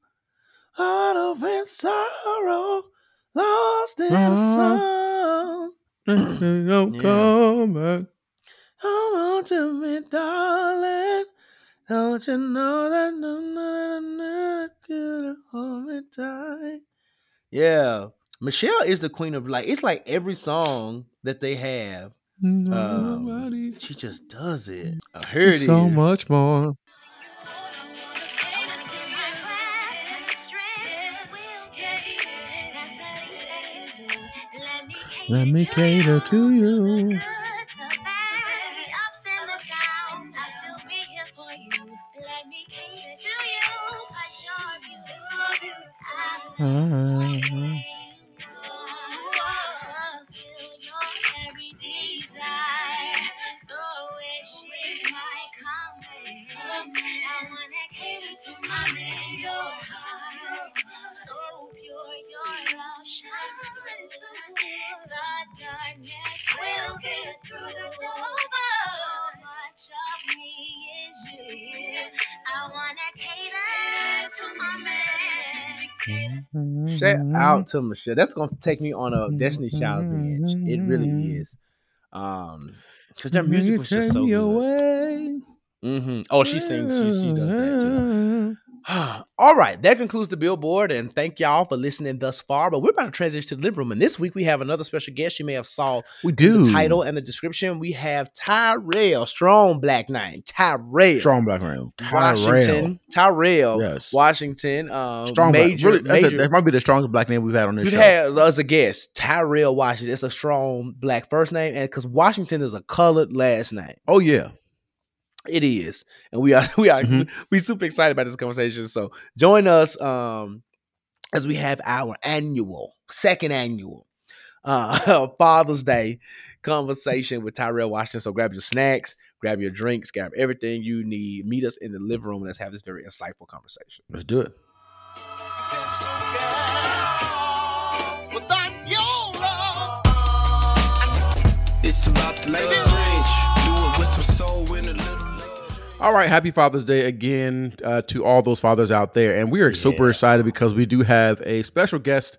Heart open sorrow, lost in Uh-huh. song. Don't Yeah. come back. Come on to me, darling. Don't you know that no, no, no, could hold me tight? Yeah, Michelle is the queen of like. It's like every song that they have, Nobody. she just does it. Uh, here it is. so much more. Let me cater to you. I wanna cater to my man. Shout Mm-hmm. out to Michelle. That's gonna take me on a Destiny's Child binge. It really is. Um, because their music was just so good. hmm Oh, she sings. She, she does that too. All right, that concludes the billboard, and thank y'all for listening thus far. But we're about to transition to the living room, and this week we have another special guest. You may have saw We do. the title and the description. We have Tyrell, strong black Knight, Tyrell, Strong black man. Washington, Tyrell, Yes. Washington, um, Strong major, black. Really, that's a- that might be the strongest black name we've had on this We've show. had as a guest Tyrell Washington. It's a strong black first name, and because Washington is a colored last name. oh yeah. It is, and we are we are Mhm. we super excited about this conversation. So join us um as we have our annual second annual uh Father's Day conversation with Tyrell Washington. So grab your snacks, grab your drinks, grab everything you need. Meet us in the living room and let's have this very insightful conversation. Let's do it. It's about love All right, happy Father's Day again uh, to all those fathers out there. And we are super excited because we do have a special guest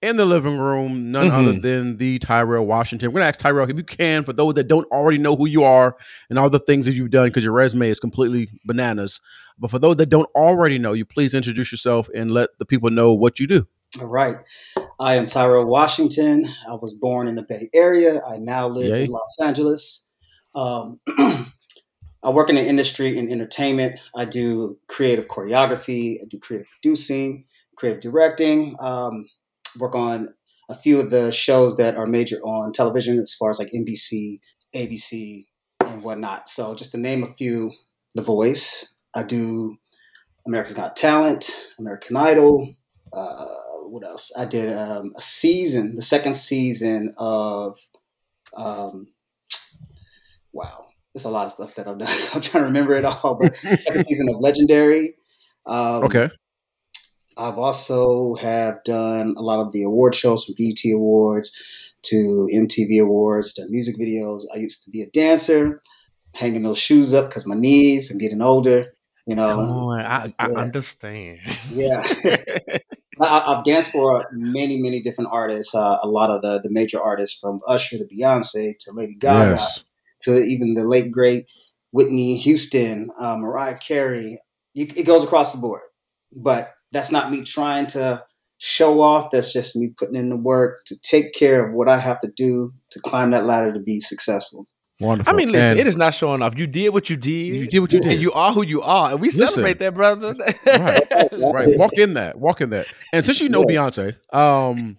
in the living room, none other Mhm. than the Tyrell Washington. We're going to ask Tyrell if you can, for those that don't already know who you are and all the things that you've done, because your resume is completely bananas. But for those that don't already know you, please introduce yourself and let the people know what you do. All right. I am Tyrell Washington. I was born in the Bay Area. I now live Yay. in Los Angeles. Um, I work in the industry in entertainment. I do creative choreography, I do creative producing, creative directing, um, work on a few of the shows that are major on television as far as like NBC, ABC, and whatnot. So, just to name a few The Voice, I do America's Got Talent, American Idol. Uh, what else? I did um, a season, the second season of. Um, wow, there's a lot of stuff that I've done. So I'm trying to remember it all. But second season of Legendary. Um, Okay. I've also have done a lot of the award shows from BET Awards to MTV Awards to music videos. I used to be a dancer, hanging those shoes up because my knees. I'm getting older. You know, I, I Yeah. understand. yeah. I, I've danced for many, many different artists. Uh, a lot of the the major artists, from Usher to Beyonce to Lady Gaga Yes. To even the late great Whitney Houston, uh, Mariah Carey. You, it goes across the board, but that's not me trying to show off. That's just me putting in the work to take care of what I have to do to climb that ladder to be successful. Wonderful. I mean, listen, And it is not showing off. You did what you did. You did what you and did. you are who you are, and we Listen. celebrate that, brother. Right. right. Walk in that. Walk in that. And since you know Yeah. Beyonce, um,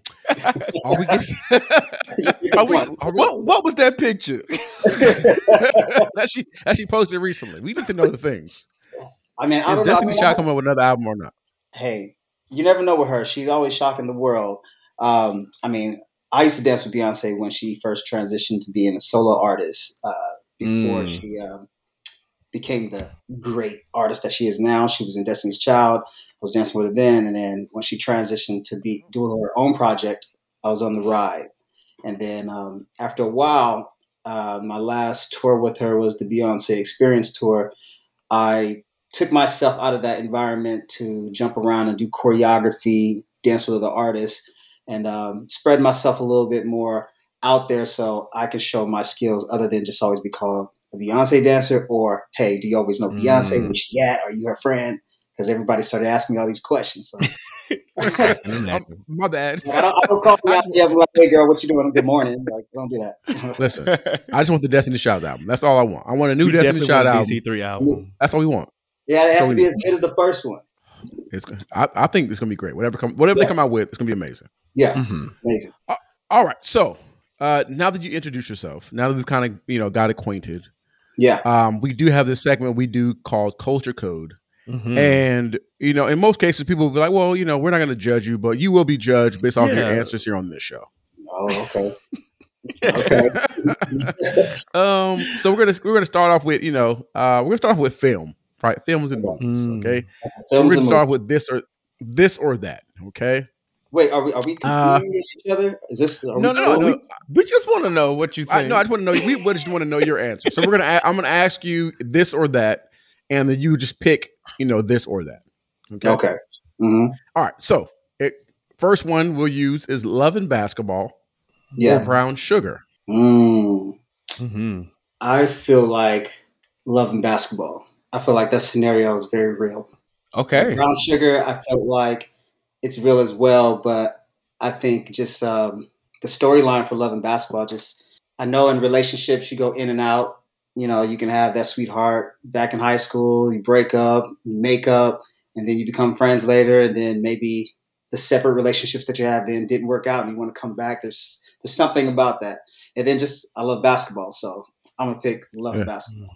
are we getting Are we, Are we- what, what was that picture? that she that she posted recently? We need to know the things. I mean, I Is don't. I Destiny Child coming up with another album or not? hey, you never know with her. She's always shocking the world. Um, I mean, I used to dance with Beyonce when she first transitioned to being a solo artist uh, before Mm. she um, became the great artist that she is now. She was in Destiny's Child. I was dancing with her then, and then when she transitioned to be doing her own project, I was on the ride. And then um, after a while, uh, my last tour with her was the Beyonce Experience Tour. I took myself out of that environment to jump around and do choreography, dance with other artists, and um, spread myself a little bit more out there so I can show my skills other than just always be called a Beyonce dancer or, hey, do you always know Beyonce? Mm. Where's she at? Are you her friend? Because everybody started asking me all these questions. So Um, my bad. I, don't, I don't call Beyonce up like, hey, girl, what you doing? Good morning. Like, don't do that. Listen, I just want the Destiny Child album. That's all I want. I want a new We Destiny definitely Child want a album. DC3 album. That's all we want. yeah, it has So to be we- as good as the first one. It's, I, I think it's gonna be great. Whatever come, whatever they come out with, it's gonna be amazing. Yeah, Mhm. amazing. All right. So uh, now that you introduce yourself, now that we've kind of you know got acquainted, Yeah. um, we do have this segment we do called Culture Code. Mhm. And you know, in most cases, people will be like, "Well, you know, we're not going to judge you, but you will be judged based off your answers here on this show." Oh, okay. Okay. um, so we're gonna we're gonna start off with you know uh, we're gonna start off with film, right? Films and movies. Mm. Okay, so we're gonna start with this or this or that. Okay. Wait, are we are we competing Uh, with each other? Is this are No, we no, still- no. We just want to know what you think. I, no, I just want to know. We we just want to know your answer. So we're gonna. a- I'm gonna ask you this or that, and then you just pick. You know, this or that. Okay. Okay. hmm All right. So it, first one we'll use is Love and Basketball or Yeah. Brown Sugar. Mm. Mhm. I feel like loving basketball. I feel like that scenario is very real. Okay. Brown sugar, I felt like it's real as well, but I think just um, the storyline for Love and basketball. Just I know in relationships you go in and out. You know, you can have that sweetheart back in high school. You break up, you make up, and then you become friends later. And then maybe the separate relationships that you have then didn't work out, and you want to come back. There's there's something about that. And then just I love basketball, so I'm gonna pick love Yeah. basketball.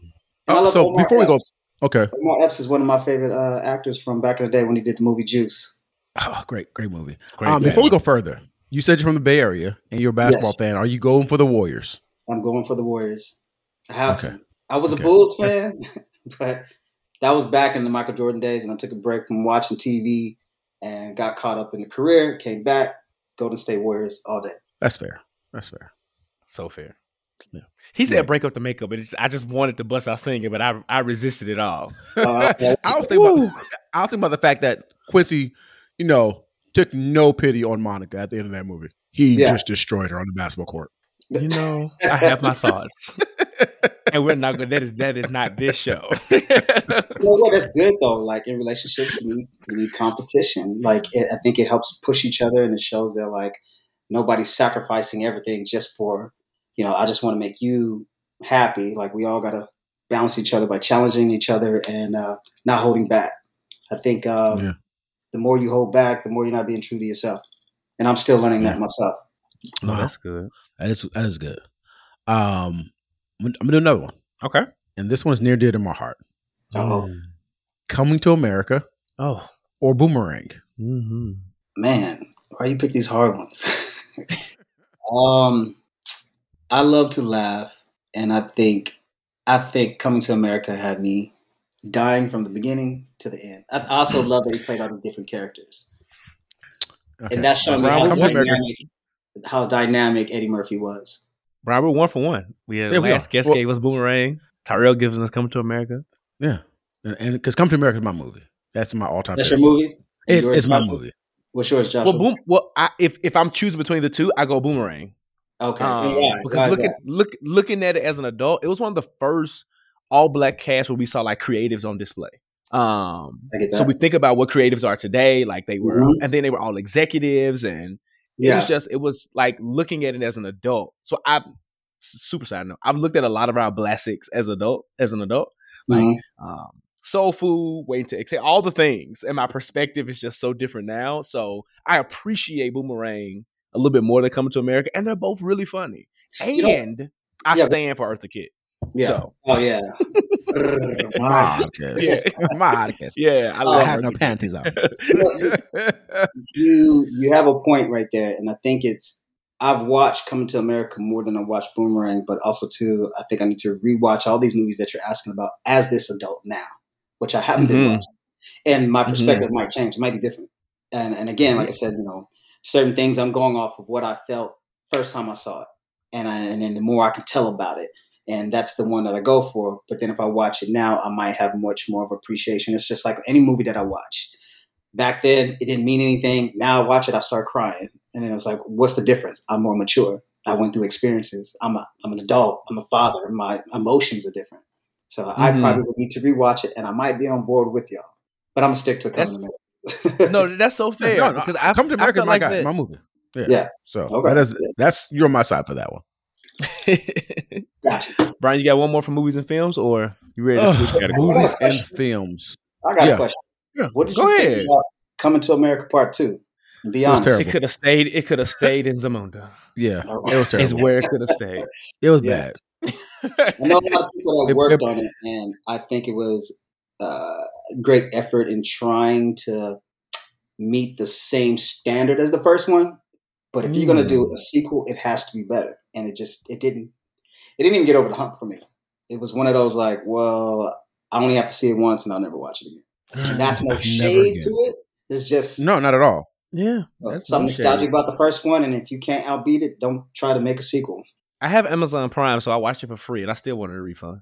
And I Oh, love so Omar before we go, Epps. Okay. Omar Epps is one of my favorite uh, actors from back in the day when he did the movie Juice. Oh, great, great movie. Great um, before we go further, you said you're from the Bay Area and you're a basketball Yes. fan. Are you going for the Warriors? I'm going for the Warriors. I have Okay. to. I was Okay. a Bulls fan, but that was back in the Michael Jordan days, and I took a break from watching TV and got caught up in the career. Came back, Golden State Warriors all day. That's fair. That's fair. So fair. Yeah. He said Right. break up the makeup, but it's, I just wanted to bust out singing, but I I resisted it all. Uh. I was thinking about, I was thinking about the fact that Quincy, you know, took no pity on Monica at the end of that movie. He Yeah. just destroyed her on the basketball court. You know, I have my thoughts, and we're not good. That is that is not this show. You know what? That's good though. Like in relationships, you need, you need competition. Like it, I think it helps push each other, and it shows that like nobody's sacrificing everything just for you know. I just want to make you happy. Like we all gotta balance each other by challenging each other and uh, not holding back. I think um, Yeah. the more you hold back, the more you're not being true to yourself. And I'm still learning that myself. Oh, that's good. That is that is good. Um, I'm, I'm gonna do another one, Okay. and this one's near dear to my heart. Oh. Coming to America Oh. or Boomerang. hmm man, why you pick these hard ones? um, I love to laugh, and I think I think Coming to America had me dying from the beginning to the end. I also love that he played all these different characters, Okay. and that showed me how Come to America. dynamic, how dynamic Eddie Murphy was. Robert, one for one. We had Yeah, we last guest Well- gave us Boomerang. Tyrell gives us Coming to America. Yeah, and because Come to America is my movie. That's my all time. That's your movie. It's, Yours, it's my Joshua? movie. What's yours, John? Well, boom. Well, I, if if I'm choosing between the two, I go Boomerang. Okay, Um, why? because looking that? look looking at it as an adult, it was one of the first all black casts where we saw like creatives on display. Um, I get that. so we think about what creatives are today, like they were, Mhm. and then they were all executives, and it was just it was like looking at it as an adult. So I, super side note, I've looked at a lot of our classics as adult as an adult, like Mhm. um, soul food, waiting to exhale, all the things, and my perspective is just so different now. So I appreciate Boomerang a little bit more than Coming to America, and they're both really funny. You know- And I Yeah, stand for Eartha Kitt. yeah. So Oh yeah. My podcast. Yeah. My podcast. yeah, I I love have no Eartha panties on. You you have a point right there, and I think it's I've watched Coming to America more than I watched Boomerang, but also too I think I need to rewatch all these movies that you're asking about as this adult now, which I haven't been Mhm. watching, and my perspective might change, it might be different, and and again, like I said, you know, certain things I'm going off of what I felt first time I saw it, and I, and then the more I can tell about it. And that's the one that I go for. But then if I watch it now, I might have much more of appreciation. It's just like any movie that I watch back then it didn't mean anything. Now I watch it, I start crying, and then I was like, "What's the difference? I'm more mature. I went through experiences. I'm a, I'm an adult. I'm a father. My emotions are different. So I Mhm. probably would need to rewatch it, and I might be on board with y'all. But I'm gonna stick to Coming no, that's so fair No, no, because I Come to America, felt my like guy, that. my movie. Yeah. Yeah. So Okay. that is that's you're on my side for that one. Gotcha. Bryan, you got one more for movies and films, or you ready to Ugh, switch categories? movies and films. I got Yeah. a question. Yeah. What did Go you ahead. think about Coming to America Part Two? Be It was honest. terrible. It could have stayed. It could have stayed in Zamunda. Yeah, Oh. it was Is terrible. where it could have stayed. It was Yeah. bad. I know a lot of people that It- worked it- on it, and I think it was uh, great effort in trying to meet the same standard as the first one. But if you're gonna do a sequel, it has to be better, and it just it didn't. It didn't even get over the hump for me. It was one of those like, well, I only have to see it once, and I'll never watch it again. And that's no shade to it. It's just No, not at all. Yeah, that's something no nostalgic about the first one, and if you can't outbeat it, don't try to make a sequel. I have Amazon Prime, so I watched it for free, and I still wanted a refund.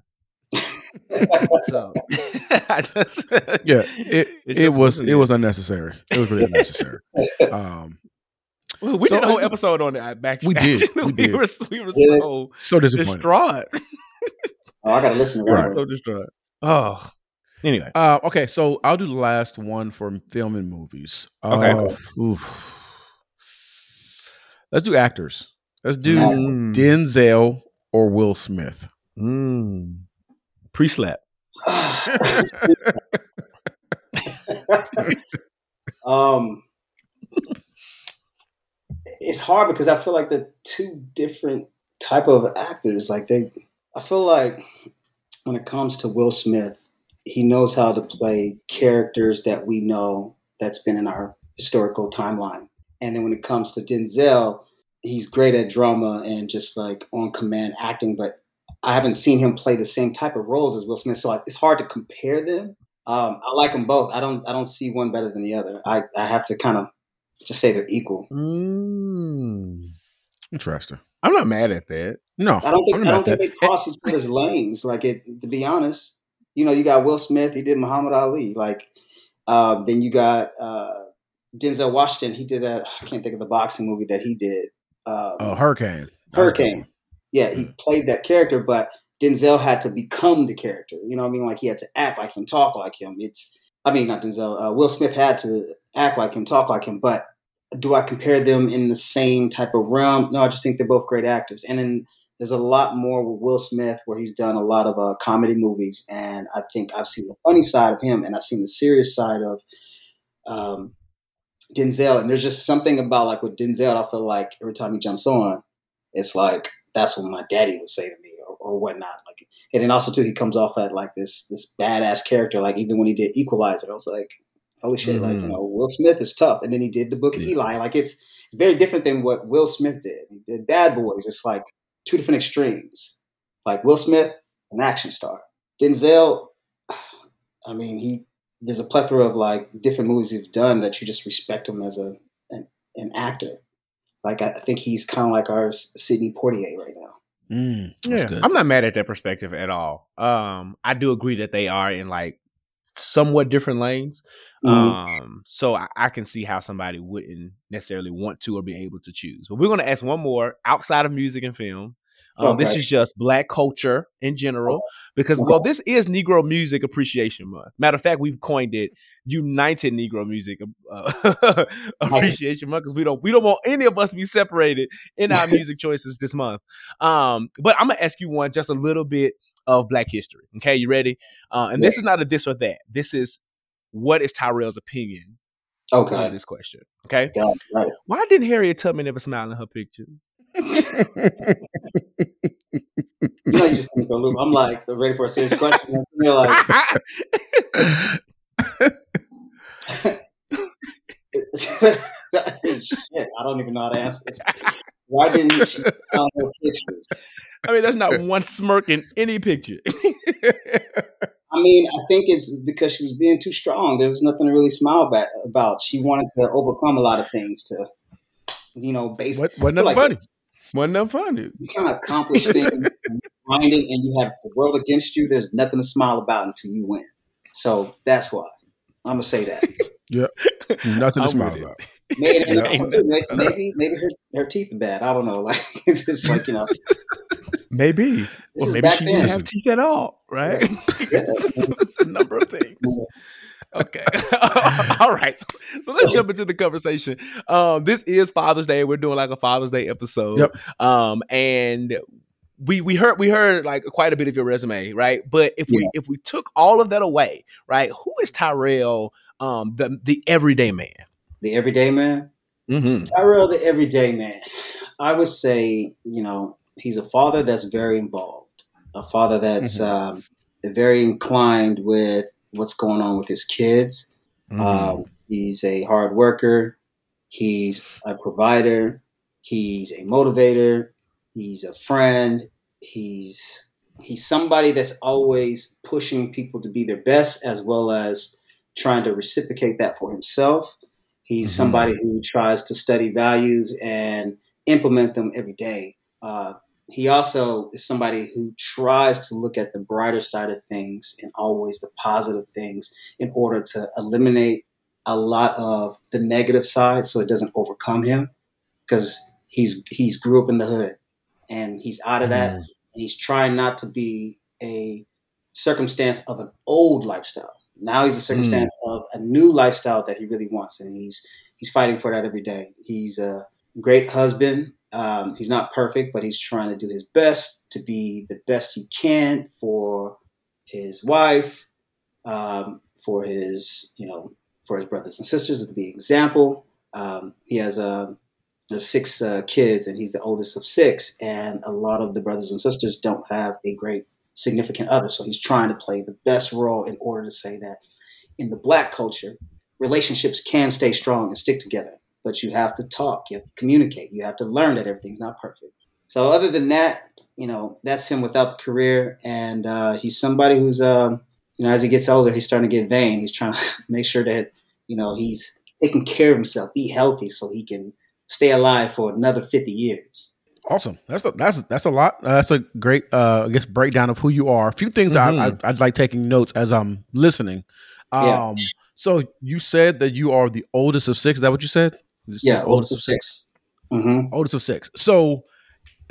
so I just Yeah, it it was wasn't it it. was unnecessary. It was really unnecessary. Um, Well, we So, did a whole episode on it. Back, we did, we did. were we were Yeah. so so disappointed. distraught. Oh, I gotta listen to that. Right. one. so distraught. Oh, anyway, Uh, okay, so I'll do the last one for film and movies. Okay. Uh, oof. Let's do actors. Let's do Mm. Denzel or Will Smith. Mm. Pre-slap. um, it's hard because I feel like they're two different type of actors. Like they, I feel like when it comes to Will Smith, he knows how to play characters that we know that's been in our historical timeline. And then when it comes to Denzel, he's great at drama and just like on command acting, but I haven't seen him play the same type of roles as Will Smith, so it's hard to compare them. Um, I like them both. I don't. I don't see one better than the other. I, I have to kind of just say they're equal. Mm. Interesting. I'm not mad at that. No, I don't think. I'm I don't think that. they cross each other's lanes. Like it. To be honest, you know, you got Will Smith. He did Muhammad Ali. Like um, then you got uh, Denzel Washington. He did that. I can't think of the boxing movie that he did. Um, Oh, Hurricane. That was a good Hurricane. Yeah, he played that character, but Denzel had to become the character. You know what I mean? Like he had to act like him, talk like him. It's, I mean, not Denzel. Uh, Will Smith had to act like him, talk like him. But do I compare them in the same type of realm? No, I just think they're both great actors. And then there's a lot more with Will Smith where he's done a lot of uh, comedy movies, and I think I've seen the funny side of him, and I've seen the serious side of um, Denzel. And there's just something about like with Denzel, I feel like every time he jumps on, it's like that's what my daddy would say to me or, or whatnot. Like, and then also too, he comes off at like this this badass character. Like even when he did Equalizer, I was like, holy shit! Like you Mhm. know, Will Smith is tough. And then he did the Book of Yeah. Eli. Like it's it's very different than what Will Smith did. He did Bad Boys. It's like two different extremes. Like Will Smith, an action star. Denzel, I mean, he there's a plethora of like different movies he's done that you just respect him as a an, an actor. Like I I think he's kind of like our Sidney Poitier right now. Mm, that's Yeah, good. I'm not mad at that perspective at all. Um, I do agree that they are in like somewhat different lanes. Mhm. Um, so I, I can see how somebody wouldn't necessarily want to or be able to choose. But we're going to ask one more outside of music and film. Um, This is just black culture in general, because well, this is Negro Music Appreciation Month. Matter of fact, we've coined it United Negro Music uh, Appreciation Month because we don't we don't want any of us to be separated in our music choices this month. Um, but I'm gonna ask you one just a little bit of Black history. Okay, you ready? Uh, and this is not a this or that. This is what is Tyrell's opinion on Okay, this question. Okay, it, right. why didn't Harriet Tubman ever smile in her pictures? You know, you just think. I'm like ready for a serious question. You're like, shit, I don't even know how to answer this. Why didn't she found her pictures? I mean, there's not one smirk in any picture. I mean, I think it's because she was being too strong. There was nothing to really smile about. about. She wanted to overcome a lot of things to, you know, base. What, wasn't that like funny? Wasn't that funny? You can't accomplish things and grinding, and you have the world against you. There's nothing to smile about until you win. So that's why I'm gonna say that. Yeah. Nothing to I'm smile with it. Maybe about. maybe, maybe, maybe her, her teeth are bad. I don't know. Like it's just like you know. Maybe. This Or maybe she didn't have teeth at all, right? it's a number of things. Okay. all right. So, so let's jump into the conversation. Um, this is Father's Day. We're doing like a Father's Day episode. Yep. Um, and we we heard we heard like quite a bit of your resume, right? But if we if we took all of that away, right, who is Tyrell, um, the the everyday man? The everyday man. Mm-hmm. Tyrell, the everyday man. I would say, you know, he's a father that's very involved, a father that's um, very inclined with what's going on with his kids. Mm-hmm. Um, he's a hard worker. He's a provider. He's a motivator. He's a friend. He's he's somebody that's always pushing people to be their best, as well as trying to reciprocate that for himself. He's Mhm. somebody who tries to study values and implement them every day. Uh, he also is somebody who tries to look at the brighter side of things and always the positive things in order to eliminate a lot of the negative side so it doesn't overcome him because he's he's grew up in the hood and he's out of that. Mm-hmm. And he's trying not to be a circumstance of an old lifestyle. Now he's a mm. circumstance of a new lifestyle that he really wants and he's he's fighting for that every day. He's a great husband um, he's not perfect but he's trying to do his best to be the best he can for his wife um, for his you know for his brothers and sisters to be an example. Um, he has uh, six uh, kids, and he's the oldest of six. And a lot of the brothers and sisters don't have a great significant other. So he's trying to play the best role in order to say that in the black culture, relationships can stay strong and stick together, but you have to talk, you have to communicate, you have to learn that everything's not perfect. So other than that, you know, that's him without the career, and uh, he's somebody who's, um, you know, as he gets older, he's starting to get vain. He's trying to make sure that you know he's taking care of himself, be healthy, so he can stay alive for another fifty years. Awesome. That's a, that's that's a lot. Uh, that's a great, uh, I guess, breakdown of who you are. A few things Mhm. I, I, I'd like taking notes as I'm listening. Yeah. Um, so you said that you are the oldest of six. Is that what you said? You said Yeah, the oldest of six. hmm Oldest of six. So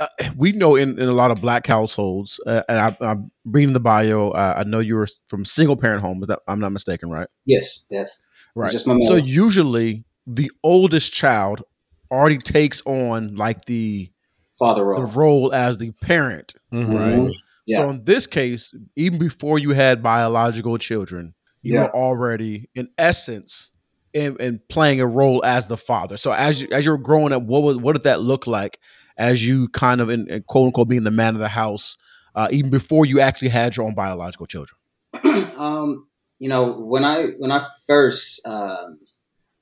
uh, we know in, in a lot of black households, uh, and I, I'm reading the bio. Uh, I know you were from single parent home. Is that I'm not mistaken, right? Yes, yes. Right. Just my So usually the oldest child already takes on like the Father role. the role as the parent, Mhm. right? Yeah. So in this case, even before you had biological children, you Yeah. were already, in essence, in playing a role as the father. So as you as you were growing up, what was what did that look like as you kind of in, in quote unquote being the man of the house, uh, even before you actually had your own biological children? um, you know, when I when I first um,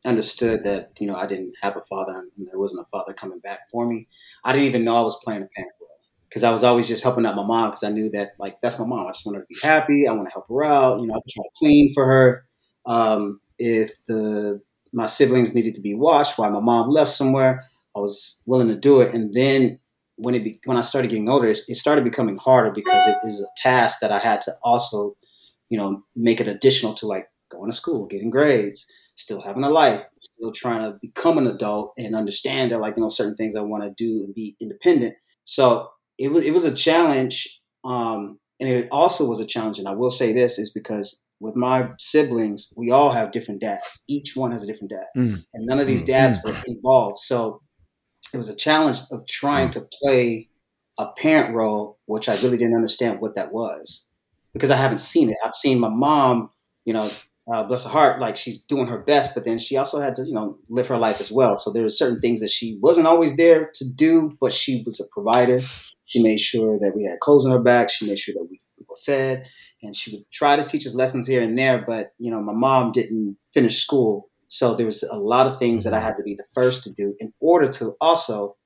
understood that you know I didn't have a father and there wasn't a father coming back for me, I didn't even know I was playing a parent role because I was always just helping out my mom because I knew that like that's my mom. I just want her to be happy. I want to help her out. You know, I was trying to clean for her. Um, if the my siblings needed to be watched while my mom left somewhere, I was willing to do it. And then when it be, when I started getting older, it, it started becoming harder because it is a task that I had to also, you know, make it additional to like going to school, getting grades, still having a life, still trying to become an adult and understand that like you know certain things I want to do and be independent. So it was it was a challenge, um, and it also was a challenge. And I will say this is because with my siblings, we all have different dads. Each one has a different dad, Mm. and none of these Mm. dads were involved. So it was a challenge of trying to play a parent role, which I really didn't understand what that was because I haven't seen it. I've seen my mom, you know, uh, bless her heart, like she's doing her best, but then she also had to, you know, live her life as well. So there were certain things that she wasn't always there to do, but she was a provider. She made sure that we had clothes on our back. She made sure that we were fed, and she would try to teach us lessons here and there. But you know, my mom didn't finish school, so there was a lot of things that I had to be the first to do in order to also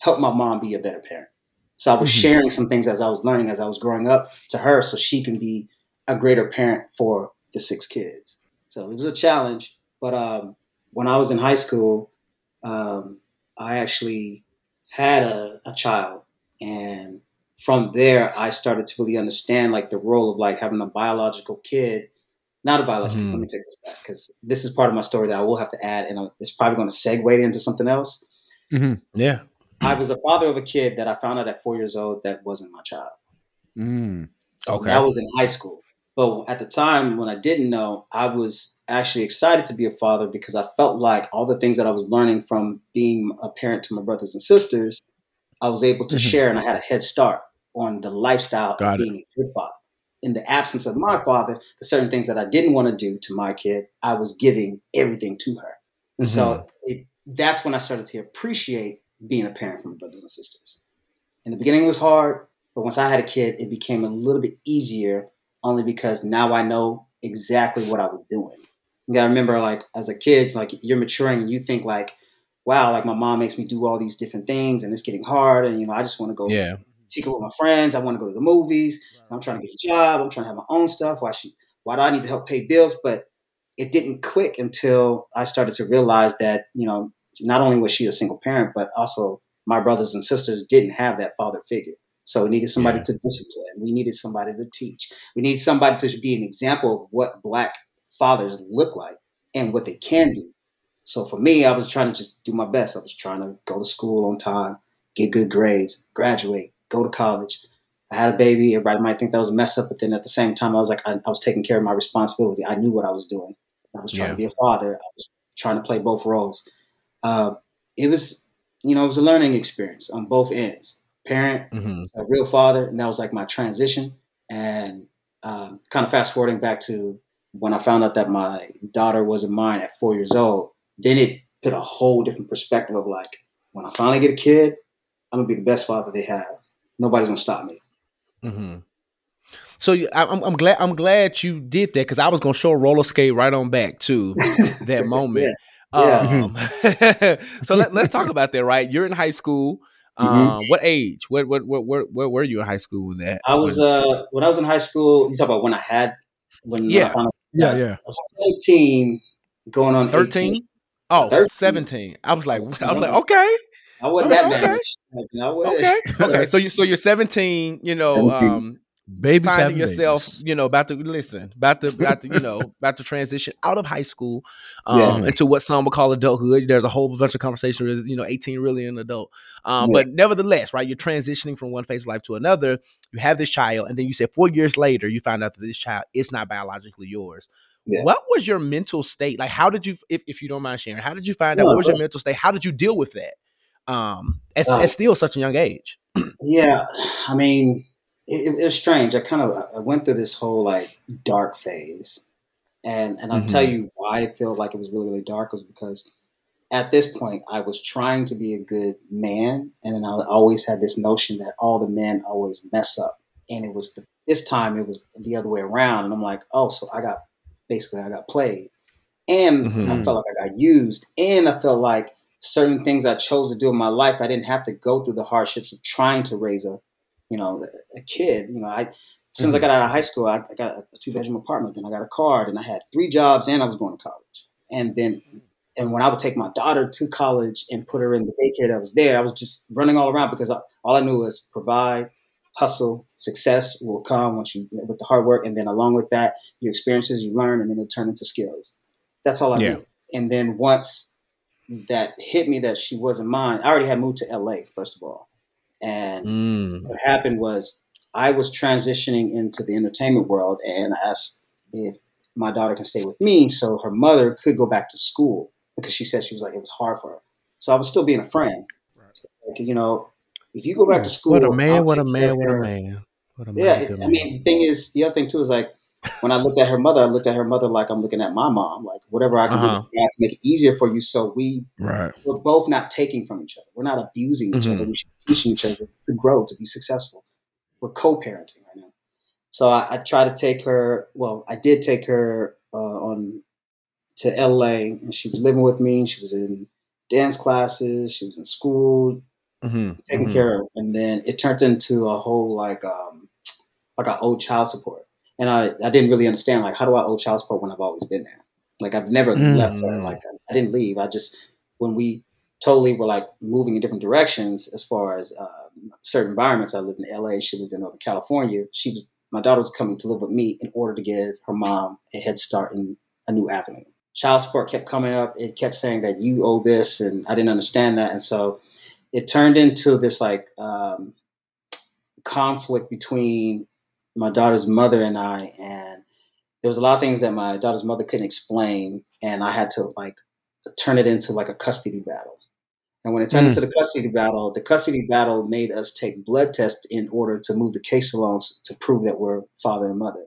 help my mom be a better parent. So I was Mhm. sharing some things as I was learning as I was growing up to her, so she can be a greater parent for the six kids. So it was a challenge. But um, when I was in high school, um, I actually had a, a child, and from there, I started to really understand like the role of like having a biological kid. Not a biological. Mhm. Let me take this back because this is part of my story that I will have to add, and it's probably going to segue into something else. Yeah. I was a father of a kid that I found out at four years old that wasn't my child. Mm. So Okay. that was in high school. But at the time when I didn't know, I was actually excited to be a father because I felt like all the things that I was learning from being a parent to my brothers and sisters, I was able to Mhm. share and I had a head start on the lifestyle Got of it. being a good father. In the absence of my father, the certain things that I didn't want to do to my kid, I was giving everything to her. And so mm-hmm. it, that's when I started to appreciate being a parent for my brothers and sisters. In the beginning, it was hard, but once I had a kid, it became a little bit easier only because now I know exactly what I was doing. You gotta remember, like, as a kid, like, you're maturing and you think, like, wow, like, my mom makes me do all these different things and it's getting hard. And, you know, I just wanna go Yeah. Kick it with my friends. I wanna go to the movies. I'm trying to get a job. I'm trying to have my own stuff. Why, she, why do I need to help pay bills? But it didn't click until I started to realize that, you know, not only was she a single parent, but also my brothers and sisters didn't have that father figure. So we needed somebody Yeah. to discipline. We needed somebody to teach. We needed somebody to be an example of what black fathers look like and what they can do. So for me, I was trying to just do my best. I was trying to go to school on time, get good grades, graduate, go to college. I had a baby. Everybody might think that was a mess up, but then at the same time, I was like, I, I was taking care of my responsibility. I knew what I was doing. I was trying Yeah. to be a father. I was trying to play both roles. Uh, it was, you know, it was a learning experience on both ends. Parent, hmm a real father, and that was like my transition. And um, kind of fast forwarding back to when I found out that my daughter wasn't mine at four years old, then it put a whole different perspective of like, when I finally get a kid, I'm gonna be the best father they have. Nobody's gonna stop me. hmm so you- I- I'm, I'm glad I'm glad you did that because I was gonna show a roller skate right on back to that moment. Yeah. Um, so let, let's talk about that. Right, you're in high school. Um, Mhm. what age? What what what where, where were you in high school when that? I was uh when I was in high school. You talk about when I had when when Yeah. I found out, Yeah, yeah. I was seventeen, going on 18. 13? Oh, 13. 17. I was like, I was like, okay, I wasn't that Okay. Bad. Like, you know, I was- okay, okay. So you so you're 17. You know, 17. um, Babies finding yourself, babies. you know, about to listen, about to, about to, you know, about to transition out of high school um, Yeah. into what some would call adulthood. There's a whole bunch of conversation. Is you know, 18 really an adult, um, Yeah. but nevertheless, right? You're transitioning from one phase of life to another. You have this child, and then you said four years later, you find out that this child is not biologically yours. Yeah. What was your mental state? Like, how did you, if, if you don't mind sharing, how did you find out? What was your mental state? How did you deal with that? Um, at, Uh, at still such a young age. Yeah, I mean, it, it was strange. I kind of I went through this whole like dark phase, and and I'll Mhm. tell you why I feel like it was really really dark was because at this point I was trying to be a good man, and then I always had this notion that all the men always mess up, and it was the, this time it was the other way around, and I'm like, oh, so I got basically I got played, and I Mhm. felt like I got used, and I felt like certain things I chose to do in my life, I didn't have to go through the hardships of trying to raise a, you know, a kid. You know, I as soon as I mm-hmm. got out of high school, I, I got a two bedroom apartment, then I got a car, and I had three jobs, and I was going to college. And then, and when I would take my daughter to college and put her in the daycare that was there, I was just running all around because I, all I knew was provide, hustle, success will come once you with the hard work, and then along with that, your experiences you learn, and then it'll turn into skills. That's all I Yeah. knew. And then once that hit me that she wasn't mine. I already had moved to LA, first of all. And Mm. what happened was I was transitioning into the entertainment world and I asked if my daughter can stay with me so her mother could go back to school because she said she was like, it was hard for her. So I was still being a friend. Like, you know, if you go back to school, What a man! What a man! What a man! What a man! Yeah, I mean, the thing is, the other thing too is like when I looked at her mother, I looked at her mother like I'm looking at my mom. Like whatever I can Uh-huh. do to make it easier for you, so we Right. we're both not taking from each other. We're not abusing each Mhm. other. We're teaching each other to grow, to be successful. We're co-parenting right now. So I, I try to take her. Well, I did take her uh, on to LA, and she was living with me. She was in dance classes. She was in school, Mhm, taken mhm. care of, and then it turned into a whole like um like an old child support, and I I didn't really understand like how do I owe child support when I've always been there? Like I've never Mm. left her. Like I, I didn't leave. I just when we totally were like moving in different directions as far as uh, certain environments. I lived in LA. She lived in Northern California. She was my daughter was coming to live with me in order to give her mom a head start in a new avenue. Child support kept coming up. It kept saying that you owe this, and I didn't understand that, and so it turned into this like um, conflict between my daughter's mother and I, and there was a lot of things that my daughter's mother couldn't explain, and I had to like turn it into like a custody battle. And when it turned Mm. into the custody battle, the custody battle made us take blood tests in order to move the case along to prove that we're father and mother.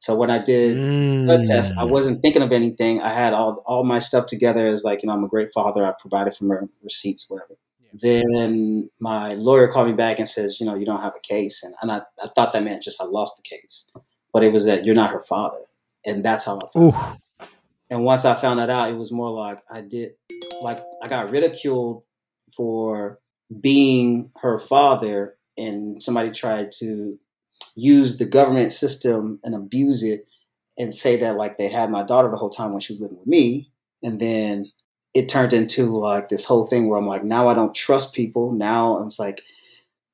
So when I did blood test, I Mm. wasn't thinking of anything. I had all all my stuff together as like, you know, I'm a great father. I provided for my receipts, whatever. Then my lawyer called me back and says, you know, you don't have a case. And, and I, I thought that meant just I lost the case. But it was that you're not her father. And that's how I found Ooh. out. And once I found that out, it was more like I did, like I got ridiculed for being her father, and somebody tried to use the government system and abuse it and say that like they had my daughter the whole time when she was living with me. And then it turned into like this whole thing where I'm like, now I don't trust people. Now I was like,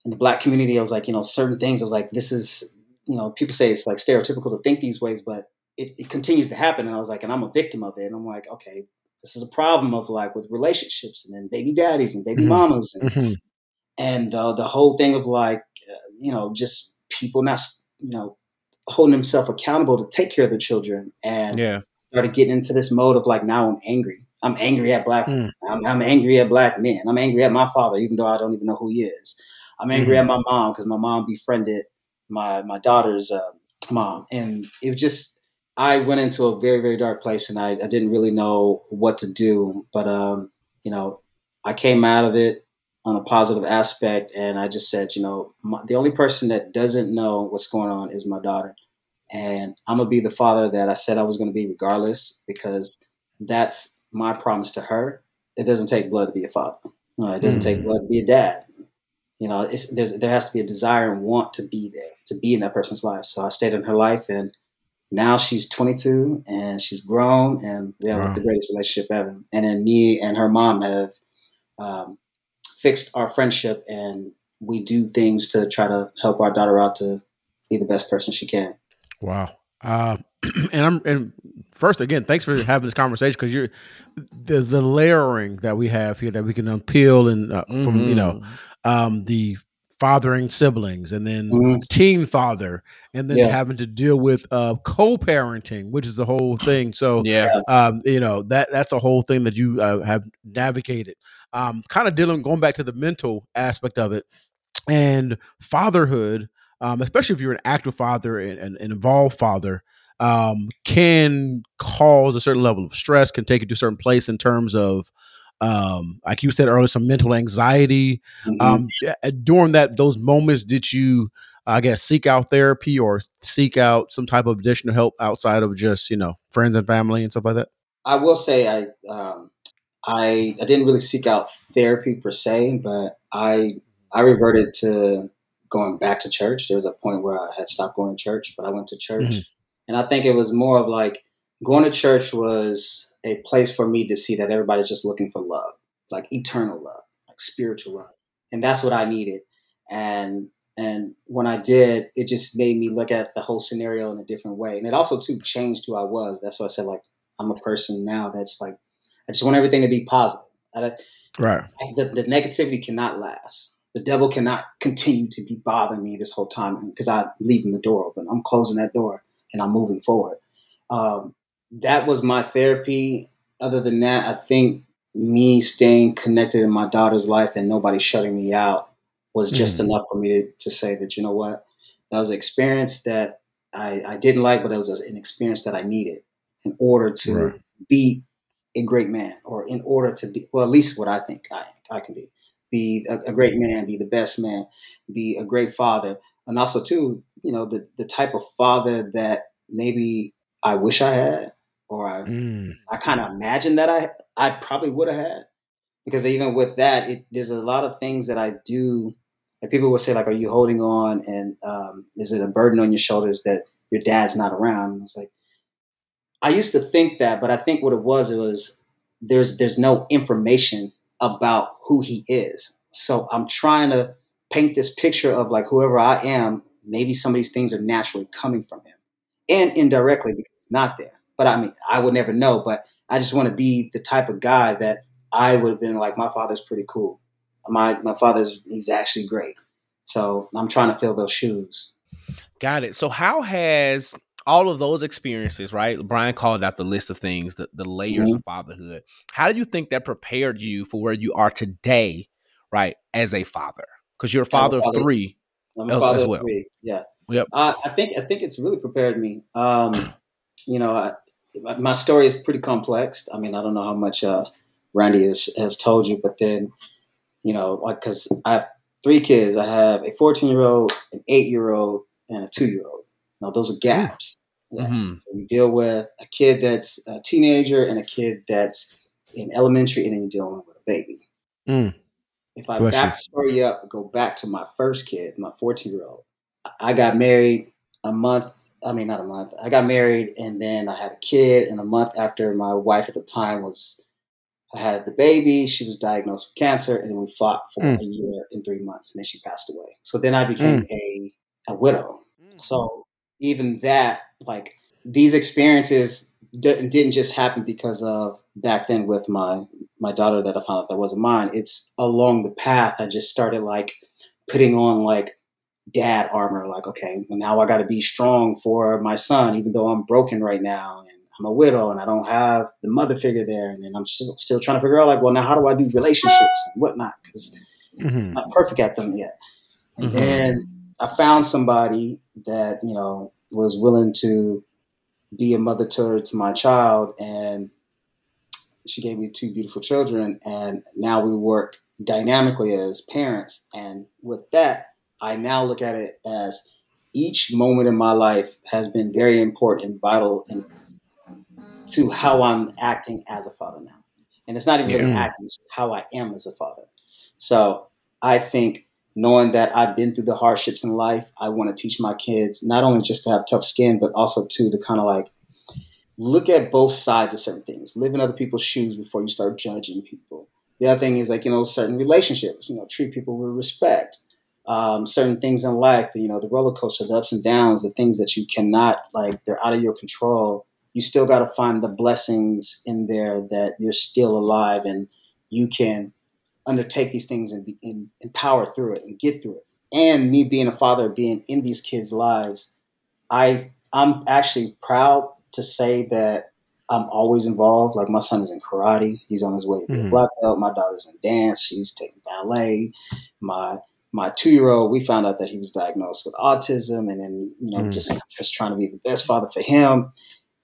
in the black community, I was like, you know, certain things. I was like, this is, you know, people say it's like stereotypical to think these ways, but it, it continues to happen. And I was like, and I'm a victim of it. And I'm like, okay, this is a problem of like with relationships and then baby daddies and baby Mhm. mamas and Mhm. and uh, the whole thing of like uh, you know just people not you know holding themselves accountable to take care of their children and Yeah. started getting into this mode of like now I'm angry. I'm angry at black. Mm. I'm, I'm angry at black men. I'm angry at my father, even though I don't even know who he is. I'm angry at my mom because my mom befriended my my daughter's uh, mom, and it was just I went into a very very dark place, and I, I didn't really know what to do. But um, you know, I came out of it, on a positive aspect, and I just said, you know, my, the only person that doesn't know what's going on is my daughter, and I'm gonna be the father that I said I was gonna be, regardless, because that's my promise to her. It doesn't take blood to be a father. Uh, it doesn't mm. take blood to be a dad. You know, there's there has to be a desire and want to be there, to be in that person's life. So I stayed in her life, and now she's 22 and she's grown, and we have wow. the greatest relationship ever. And then me and her mom have um, fixed our friendship, and we do things to try to help our daughter out to be the best person she can. Wow. Uh, and I'm and first again, thanks for having this conversation because you're the the layering that we have here that we can unpeel and uh, mm-hmm. from you know mm-hmm. um, the fathering siblings and then mm-hmm. teen father and then yeah. having to deal with uh, co-parenting which is the whole thing so yeah um, you know that that's a whole thing that you uh, have navigated um, kind of dealing going back to the mental aspect of it and fatherhood um, especially if you're an active father and an involved father um, can cause a certain level of stress can take you to a certain place in terms of um, like you said earlier, some mental anxiety. Mm-hmm. Um, during that those moments, did you, I guess, seek out therapy or seek out some type of additional help outside of just you know friends and family and stuff like that? I will say I um, I I didn't really seek out therapy per se, but I I reverted to going back to church. There was a point where I had stopped going to church, but I went to church, mm-hmm. And I think it was more of like going to church was a place for me to see that everybody's just looking for love, like eternal love, like spiritual love, and that's what I needed. And and when I did, it just made me look at the whole scenario in a different way, and it also too changed who I was. That's why I said like I'm a person now that's like I just want everything to be positive. I, right. The, the negativity cannot last. The devil cannot continue to be bothering me this whole time because I'm leaving the door open. I'm closing that door and I'm moving forward. Um, that was my therapy. Other than that, I think me staying connected in my daughter's life and nobody shutting me out was just mm. enough for me to, to, say that, you know what, that was an experience that I, I didn't like, but it was an experience that I needed in order to right. be a great man or in order to be, well, at least what I think I, I can be. Be a, a great man, be the best man, be a great father. And also, too, you know, the, the type of father that maybe I wish I had or I mm. I kind of imagine that I I probably would have had because even with that, it, there's a lot of things that I do. And people will say like, "Are you holding on?" And um, is it a burden on your shoulders that your dad's not around? And it's like I used to think that, but I think what it was, it was there's there's no information about who he is. So I'm trying to paint this picture of like whoever I am. Maybe some of these things are naturally coming from him, and indirectly because it's not there. But I mean, I would never know. But I just want to be the type of guy that I would have been like, my father's pretty cool. My my father's he's actually great. So I'm trying to fill those shoes. Got it. So how has all of those experiences, right? Bryan called out the list of things, the, the layers mm-hmm. of fatherhood. How do you think that prepared you for where you are today, right, as a father? Because you're a father, father of three. I'm a father as well. of three. Yeah. Yep. Uh, I think I think it's really prepared me. Um, you know, I, my story is pretty complex. I mean, I don't know how much uh, Randy has, has told you, but then, you know, like, because I have three kids. I have a 14 year old, an eight year old, and a two year old. Now, those are gaps. Yeah. Mm-hmm. So you deal with a kid that's a teenager and a kid that's in elementary, and then you're dealing with a baby. Mm. If I Bless back the story up, go back to my first kid, my 14 year old. I got married a month I mean, not a month. I got married and then I had a kid. And a month after my wife at the time was, I had the baby. She was diagnosed with cancer, and then we fought for mm. a year and three months, and then she passed away. So then I became mm. a a widow. Mm. So even that, like these experiences d- didn't just happen because of back then with my my daughter that I found out that wasn't mine. It's along the path. I just started like putting on like dad armor. Like, okay, well, now I got to be strong for my son, even though I'm broken right now and I'm a widow and I don't have the mother figure there. And then I'm still, still trying to figure out, like, well, now how do I do relationships and whatnot? Because mm-hmm. I'm not perfect at them yet. And mm-hmm. then I found somebody that, you know, was willing to be a mother to, to my child. And she gave me two beautiful children. And now we work dynamically as parents. And with that, I now look at it as each moment in my life has been very important and vital in, to how I'm acting as a father now. And it's not even Yeah. acting, it's how I am as a father. So I think knowing that I've been through the hardships in life, I want to teach my kids not only just to have tough skin, but also too to kind of like look at both sides of certain things. Live in other people's shoes before you start judging people. The other thing is like, you know, certain relationships, you know, treat people with respect. Um, certain things in life, you know, the roller coaster, the ups and downs, the things that you cannot, like, they're out of your control. You still got to find the blessings in there that you're still alive and you can undertake these things and, be, and, and power through it and get through it. And me being a father, being in these kids' lives, I I'm actually proud to say that I'm always involved. Like my son is in karate; he's on his way to be a Mhm. black belt. My daughter's in dance; she's taking ballet. My my two year old, we found out that he was diagnosed with autism, and then you know Mm. just just trying to be the best father for him.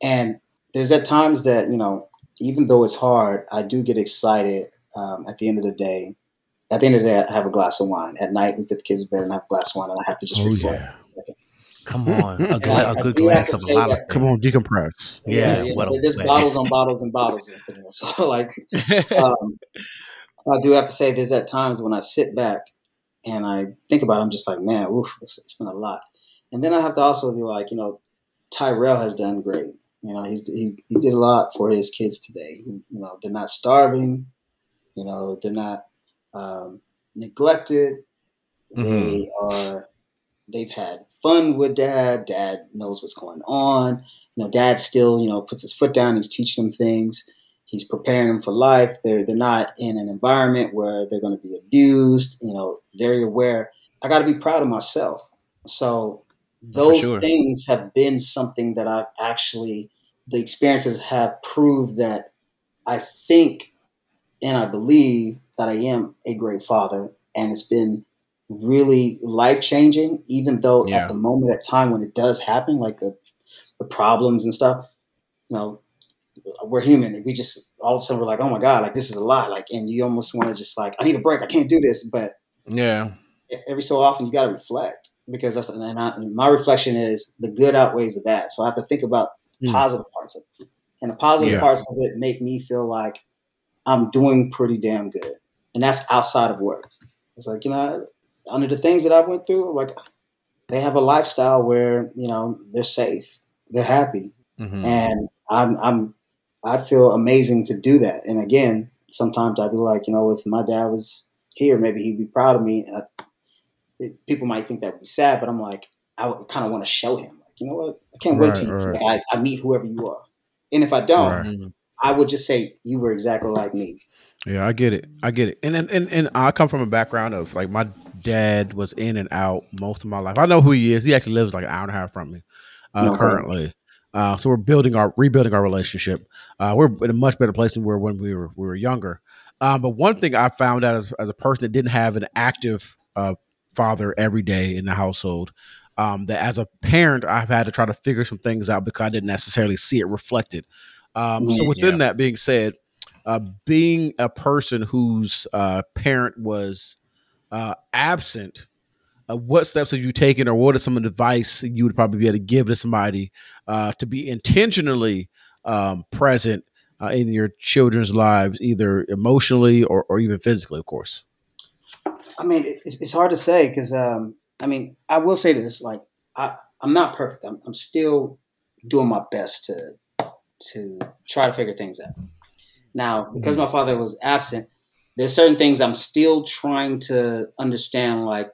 And there's at times that you know, even though it's hard, I do get excited. Um, at the end of the day, at the end of the day, I have a glass of wine. At night, we put the kids to bed and have a glass of wine, and I have to just Oh, reflect. yeah. Come on, a, And gla- I- a I good glass of a say lot of that- Come on, decompress. Yeah, yeah, what a there's way. bottles on bottles and bottles. in there. So like, um, I do have to say, there's at times when I sit back and I think about, it, I'm just like, man, oof, it's, it's been a lot. And then I have to also be like, you know, Tyrell has done great. You know, he's he, he did a lot for his kids today. He- you know, they're not starving. You know, they're not um, neglected. They are. They've had fun with dad. Dad knows what's going on. You know, dad still, you know, puts his foot down. He's teaching them things. He's preparing them for life. They're they're not in an environment where they're going to be abused. You know, very aware. I got to be proud of myself. So those sure. things have been something that I've actually the experiences have proved that I think and I believe that I am a great father, and it's been really life changing. Even though Yeah. at the moment, at time when it does happen, like the the problems and stuff, you know, we're human, we just all of a sudden we're like, oh my god, like this is a lot, like, and you almost want to just like, I need a break, I can't do this, but yeah, every so often you got to reflect because that's and, I, my reflection is the good outweighs the bad. So I have to think about Mm. positive parts of it, and the positive Yeah. parts of it make me feel like I'm doing pretty damn good, and that's outside of work. It's like you know, under the things that I went through, like they have a lifestyle where you know they're safe, they're happy, Mhm. and I'm I'm I feel amazing to do that. And again, sometimes I'd be like, you know, if my dad was here, maybe he'd be proud of me. And I, it, people might think that would be sad, but I'm like, I kind of want to show him, like, you know what? I can't wait Right, till right. I, I meet whoever you are. And if I don't, Right. I would just say you were exactly like me. Yeah, I get it. I get it. And and and, and I come from a background of like my dad was in and out most of my life. I know who he is. He actually lives like an hour and a half from me uh, No currently. Uh, so we're building our rebuilding our relationship. Uh, we're in a much better place than we were when we were we were younger. Um, but one thing I found out as, as a person that didn't have an active uh, father every day in the household, um, that as a parent I've had to try to figure some things out because I didn't necessarily see it reflected. Um, so Mhm. within Yeah. that being said, uh, being a person whose uh, parent was uh, absent, uh, what steps have you taken, or what are some advice you would probably be able to give to somebody uh, to be intentionally um, present uh, in your children's lives, either emotionally or, or even physically, of course? I mean, it's it's hard to say because, um, I mean, I will say this: like, I, I'm not perfect. I'm, I'm still doing my best to to try to figure things out. Now, because my father was absent, there's certain things I'm still trying to understand. Like,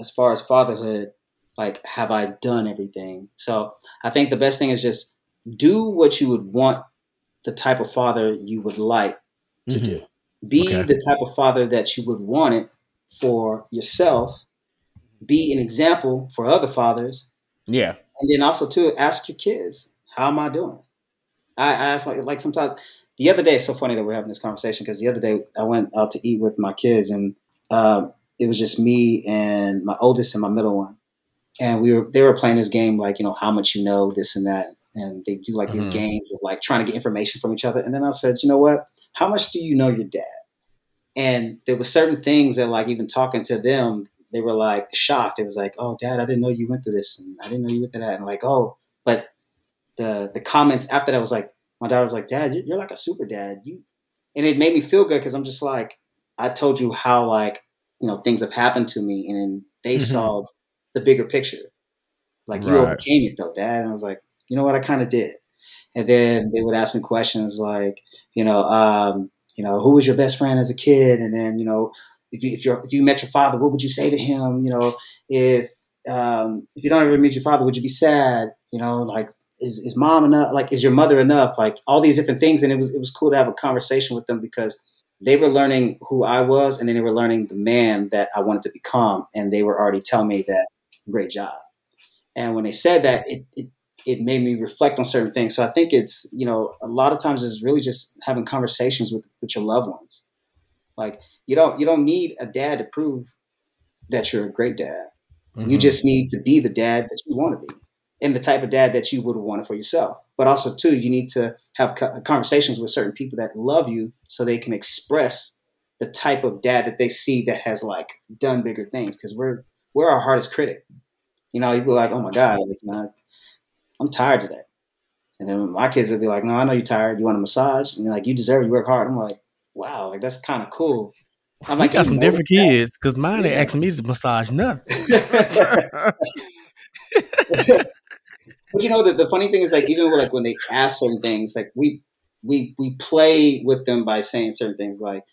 as far as fatherhood, like, have I done everything? So, I think the best thing is just do what you would want the type of father you would like to Mhm. do. Be Okay. the type of father that you would want it for yourself. Be an example for other fathers, yeah, and then also to ask your kids, "How am I doing?" I, I ask my like sometimes. The other day, it's so funny that we're having this conversation because the other day I went out to eat with my kids, and um, it was just me and my oldest and my middle one, and we were they were playing this game like you know how much you know this and that, and they do like these Mhm. games of like trying to get information from each other. And then I said, you know what? How much do you know your dad? And there were certain things that, like, even talking to them, they were like shocked. It was like, "Oh, Dad, I didn't know you went through this, and I didn't know you went through that." And like, "Oh," but the the comments after that was like, my daughter was like, "Dad, you're, like a super dad." You, and it made me feel good because I'm just like, I told you how like you know things have happened to me, and they Mhm. saw the bigger picture. Like you Right. overcame it though, Dad. And I was like, you know what, I kind of did. And then they would ask me questions like, you know, um, you know, who was your best friend as a kid? And then, you know, if you if you if you met your father, what would you say to him? You know, if um, if you don't ever meet your father, would you be sad? You know, like is is mom enough? Like is your mother enough? Like all these different things. And it was it was cool to have a conversation with them because they were learning who I was, and then they were learning the man that I wanted to become, and they were already telling me that great job. And when they said that, it, it it made me reflect on certain things. So I think it's you know a lot of times it's really just having conversations with with your loved ones. Like you don't you don't need a dad to prove that you're a great dad. You Mhm. just need to be the dad that you want to be, and the type of dad that you would want for yourself. But also too, you need to have conversations with certain people that love you, so they can express the type of dad that they see that has like done bigger things. Because we're we're our hardest critic. You know, you'd be like, "Oh my god, you know, I'm tired today," and then my kids would be like, "No, I know you're tired. You want a massage?" And you're like, "You deserve. it. You work hard." I'm like, "Wow, like that's kind of cool." I'm We like, got some different kids because mine ain't asking me to massage nothing. But you know, the, the funny thing is, like, even like when they ask certain things, like we we we play with them by saying certain things, like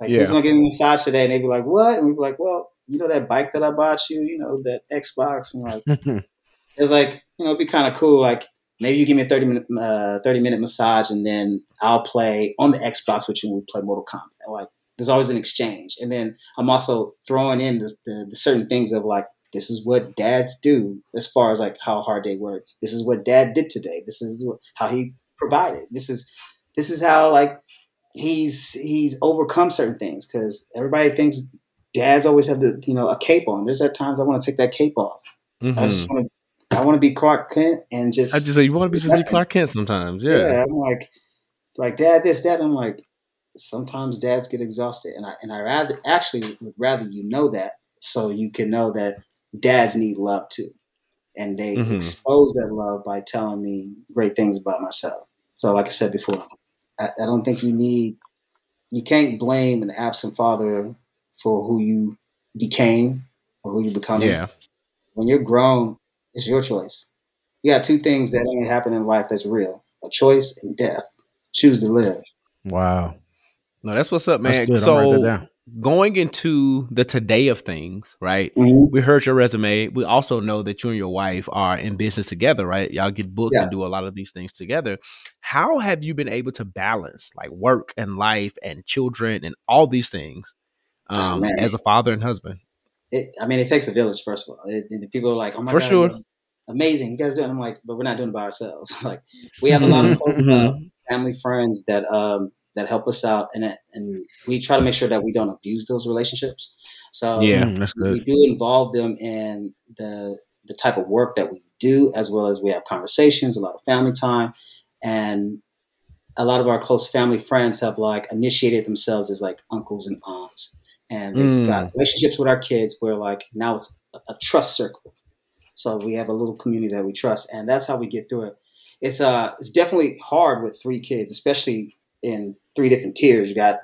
like Yeah. who's gonna give me a massage today, and they'd be like, what? And we'd be like, well, you know that bike that I bought you, you know that Xbox, and like it's like you know it'd be kind of cool, like. Maybe you give me a thirty minute uh, thirty minute massage, and then I'll play on the Xbox with you. and We play Mortal Kombat. Like there's always an exchange, and then I'm also throwing in the, the, the certain things of like this is what dads do as far as like how hard they work. This is what dad did today. This is how he provided. This is this is how like he's he's overcome certain things because everybody thinks dads always have the you know a cape on. There's at times I want to take that cape off. I just Mhm. want to I want to be Clark Kent and just I just say you want to be just be Clark Kent sometimes. Yeah. yeah. I'm like like dad this dad. I'm like sometimes dads get exhausted and I and I rather actually would rather you know that so you can know that dads need love too. And they Mhm. expose that love by telling me great things about myself. So like I said before, I, I don't think you need you can't blame an absent father for who you became or who you becoming. Yeah. When you're grown, it's your choice. You got two things that ain't happen in life that's real: a choice and death. Choose to live. wow. No, that's what's up, man. That's good. I'll write that So down. Going into the today of things, right? Mhm. We heard your resume. We also know that you and your wife are in business together, right? Y'all get booked Yeah. and do a lot of these things together. How have you been able to balance like work and life and children and all these things Oh, um, man. as a father and husband? It, I mean, it takes a village. First of all, it, and the people are like, "Oh my For god, sure. amazing! You guys doing? I'm like, "But we're not doing it by ourselves. like, we have a lot of close uh, Mhm. family friends that um, that help us out, and it- and we try to make sure that we don't abuse those relationships. So Yeah. Mm, that's we do involve them in the the type of work that we do, as well as we have conversations, a lot of family time, and a lot of our close family friends have like initiated themselves as like uncles and aunts, and they've Mm. got relationships with our kids where like now it's a, a trust circle. So we have a little community that we trust, and that's how we get through it. It's uh, it's definitely hard with three kids, especially in three different tiers. You got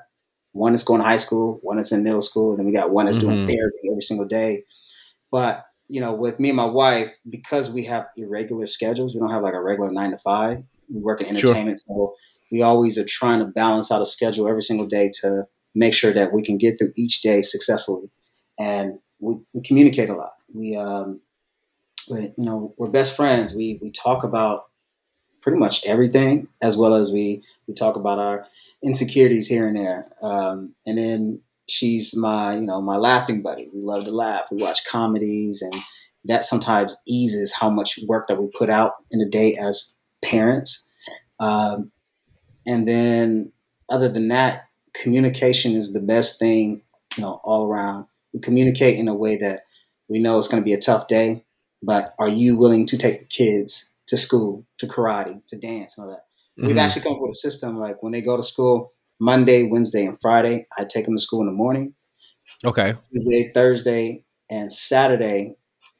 one that's going to high school, one that's in middle school, and then we got one that's doing Mhm. therapy every single day. But you know, with me and my wife, because we have irregular schedules, we don't have like a regular nine to five. We work in Sure. entertainment, so we always are trying to balance out a schedule every single day to make sure that we can get through each day successfully. And we, we communicate a lot. We, um, we, you know, we're best friends. We we talk about pretty much everything, as well as we we talk about our insecurities here and there. Um, and then she's my you know my laughing buddy. We love to laugh. We watch comedies, and that sometimes eases how much work that we put out in a day as parents. Um, and then other than that, communication is the best thing you know all around. We communicate in a way that we know it's going to be a tough day, but are you willing to take the kids to school, to karate, to dance, and all that? We've Mhm. actually come up with a system like when they go to school, Monday, Wednesday, and Friday, I take them to school in the morning. Okay. Tuesday, Thursday, and Saturday,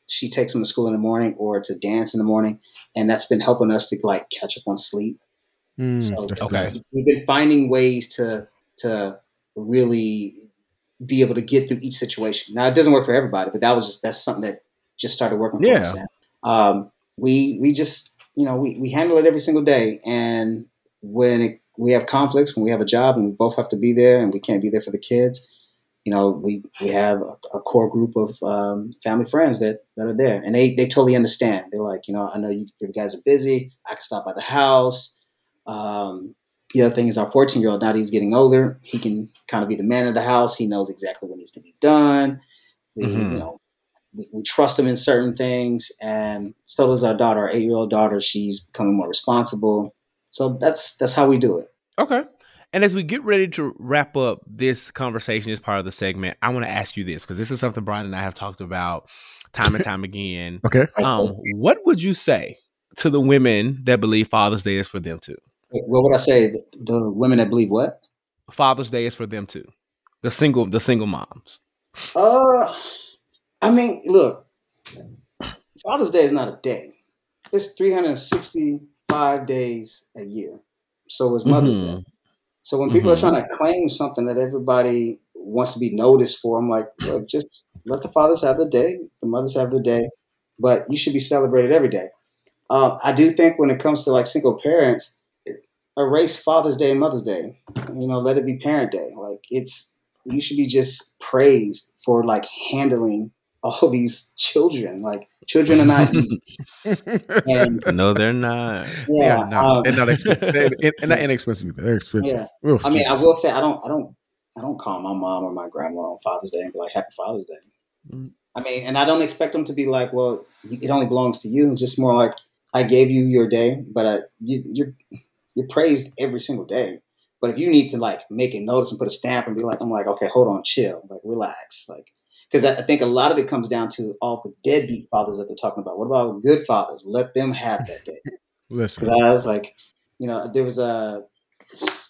she takes them to school in the morning or to dance in the morning, and that's been helping us to like catch up on sleep. Mm, So okay. we've been finding ways to to really be able to get through each situation. Now it doesn't work for everybody, but that was just that's something that just started working for Yeah. us. Um, we we just you know we, we handle it every single day, and when it, we have conflicts, when we have a job, and we both have to be there, and we can't be there for the kids. You know, we, we have a, a core group of um, family friends that, that are there, and they, they totally understand. They're like, you know, I know you, you guys are busy. I can stop by the house. Um, the other thing is our 14 year old, now that he's getting older, he can kind of be the man of the house. He knows exactly what needs to be done. We, Mhm. you know, we, we trust him in certain things. And so does our daughter, our eight year old daughter. She's becoming more responsible. So that's, that's how we do it. Okay. And as we get ready to wrap up this conversation as part of the segment, I want to ask you this because this is something Bryan and I have talked about time and time again. Okay. Um, what would you say to the women that believe Father's Day is for them too? What would I say? The, the women that believe what? Father's Day is for them too. The single, the single moms. Uh, I mean, look, Father's Day is not a day. It's 365 days a year. So is Mother's Mhm. Day. So when people Mhm. are trying to claim something that everybody wants to be noticed for, I'm like, look, just let the fathers have the day, the mothers have the day, but you should be celebrated every day. Uh, I do think when it comes to like single parents, erase Father's Day and Mother's Day. You know, let it be Parent Day. Like it's you should be just praised for like handling all these children. Like children are not and No, they're not. They yeah, are not, um, and not expensive. They're- and, and not inexpensive. They're expensive. yeah. Oof, I mean, I will say I don't, I don't, I don't call my mom or my grandma on Father's Day and be like Happy Father's Day. Mm. I mean, and I don't expect them to be like, well, it only belongs to you. Just more like I gave you your day, but I, you, you're you're praised every single day. But if you need to like make a notice and put a stamp and be like, I'm like, okay, hold on, chill, like relax, like because I I think a lot of it comes down to all the deadbeat fathers that they're talking about. What about the good fathers? Let them have that day. Listen. Because I was like, you know, there was a,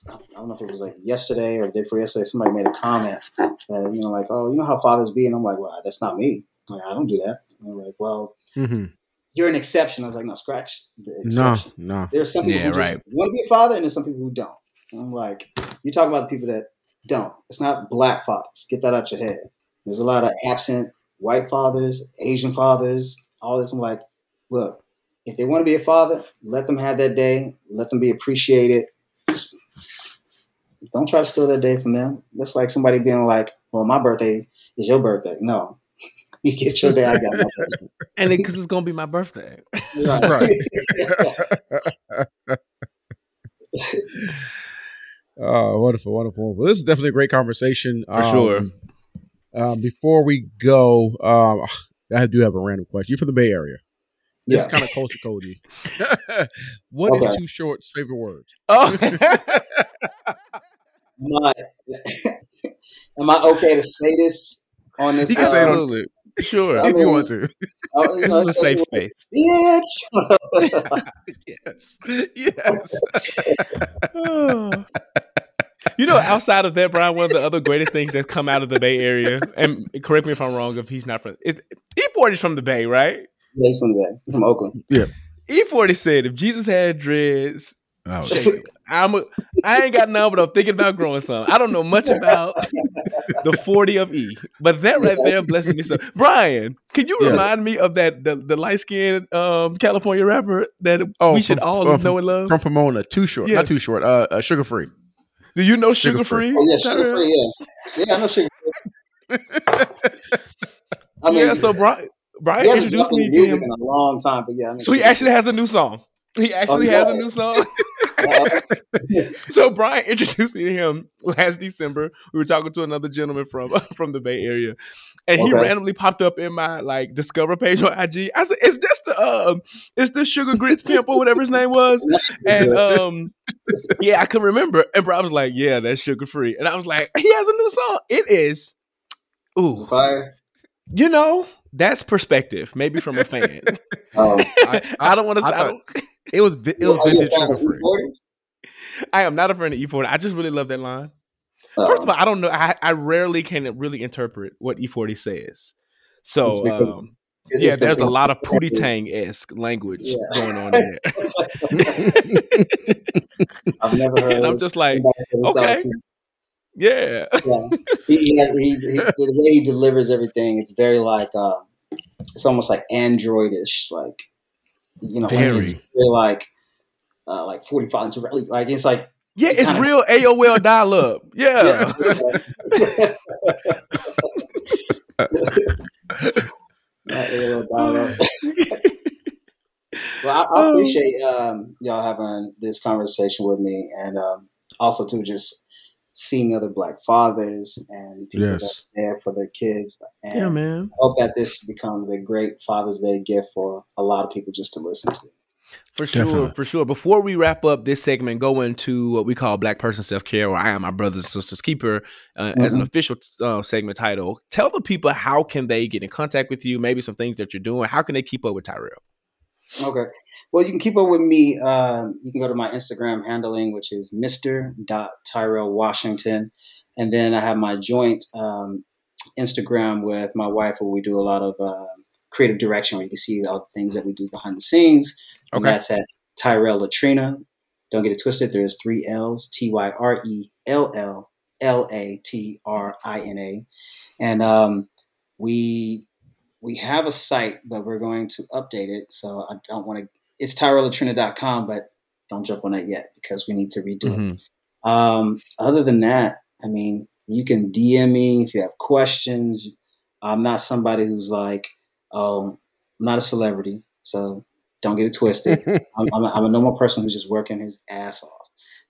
I don't know if it was like yesterday or the day before yesterday, somebody made a comment that, you know, like, oh, you know how fathers be? And I'm like, well, that's not me. I'm like, I don't do that. And they're like, well, hmm you're an exception. I was like, no, scratch the No, exception. no. There are some people Yeah, who just right. want to be a father, and there's some people who don't. And I'm like, you talk about the people that don't. It's not black fathers. Get that out your head. There's a lot of absent white fathers, Asian fathers, all this. I'm like, look, if they want to be a father, let them have that day. Let them be appreciated. Just don't try to steal that day from them. That's like somebody being like, well, my birthday is your birthday. No. You get your day, I got my birthday. And because it's gonna be my birthday. Right. Oh, wonderful, wonderful, wonderful. This is definitely a great conversation. For sure. Um, Um, before we go, um, I do have a random question. You're from the Bay Area. This Yeah. is kind of culture cody. What is Okay. Too Short's favorite word? Oh, Am I, am I okay to say this on this? You can say it on- absolutely. Sure. I if you want to. you This is a safe space. Bitch. Yes. Yes. You know, outside of that, Bryan, one of the other greatest things that's come out of the Bay Area, and correct me if I'm wrong, if he's not from, it's, E40 is from the Bay, right? Yeah, he's from the Bay. He's from Oakland. Yeah. E40 said, if Jesus had dreads, Oh. I'm a, I ain't got none, but I'm thinking about growing some. I don't know much about the 40 of E, but that right there blesses me so. Bryan, can you Yeah. remind me of that the, the light skinned um, California rapper that Oh, we should from- all uh, know and love? from Pomona, too short, Yeah. not too short. Uh, uh Suga Free. Do you know Suga Free. Oh, yeah, Suga Free. Yeah, yeah, I know Suga Free. I mean, yeah, so Bryan, Bryan introduced me to him. in a long time, but yeah, I know So he actually has a new song. He actually he has a new song. So Bryan introduced me to him last December. We were talking to another gentleman from from the Bay Area, and he randomly popped up in my like Discover page on IG. I said, "Is this the um, is this Sugar Grits Pimp or whatever his name was?" And um, yeah, I can remember. And Bryan was like, "Yeah, that's Suga Free," and I was like, "He has a new song. It is." It's Ooh, fire. you know, that's perspective, maybe from a fan. Um, I, I- don't want to. I I, thought- don't. It was it was a vintage fan sugar of free. I am not a friend of E40. I just really love that line. Uh, First of all, I don't know. I, I rarely can really interpret what E40 says. So because- um, yeah, there's a lot of Pootie Tang esque language Yeah. going on in there. I've never heard. and I'm just like, anybody say this okay. Yeah. Yeah. he, he, has, he, he, the way he delivers everything, it's very like um, it's almost like androidish, like you know, like, Very. it's very like uh, like forty five. Like it's like Yeah, It it's kinda- real AOL dial up. Yeah. Dialogue. well, I, I appreciate um, y'all having this conversation with me, and um, also too just seeing other Black fathers and people that Yes. are there for their kids. And yeah, man. I hope that this becomes a great Father's Day gift for a lot of people just to listen to. For sure, Definitely. for sure. Before we wrap up this segment, go into what we call Black Person Self Care, or I am my brothers and sisters keeper, uh, as an Mhm. official uh, segment title. Tell the people how can they get in contact with you, maybe some things that you're doing. How can they keep up with Tyrell? Okay. Well, you can keep up with me. Um, you can go to my Instagram handling, which is Mr. Tyrell Washington. And then I have my joint um, Instagram with my wife where we do a lot of uh, creative direction where you can see all the things that we do behind the scenes. Okay. And that's at Tyrell Latrina. Don't get it twisted. There's three L's T Y R E L L L A T R I N A. And um, we we have a site, but we're going to update it. So I don't want to. It's TyrellLatrina.com, but don't jump on that yet because we need to redo it. Mhm. Um, other than that, I mean, you can DM me if you have questions. I'm not somebody who's like, oh, I'm not a celebrity, so don't get it twisted. I'm, I'm, a, I'm a normal person who's just working his ass off.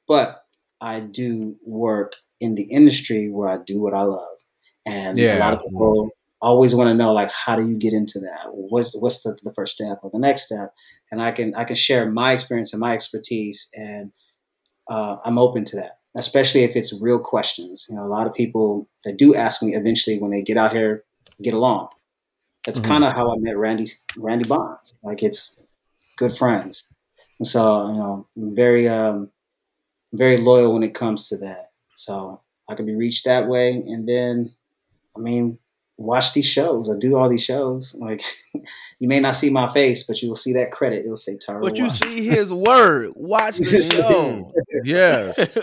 But I do work in the industry where I do what I love, and yeah. a lot of people always want to know like, how do you get into that? What's what's the, the first step or the next step? And I can I can share my experience and my expertise, and uh, I'm open to that, especially if it's real questions. You know, a lot of people that do ask me eventually when they get out here get along. That's Mhm. kind of how I met Randy Randy Bonds. Like it's good friends, and so you know, I'm very um, very loyal when it comes to that. So I can be reached that way, and then I mean, watch these shows. or do all these shows. Like you may not see my face, but you will see that credit. It'll say Tyrell. But you Washington. see his word. Watch the show. yes.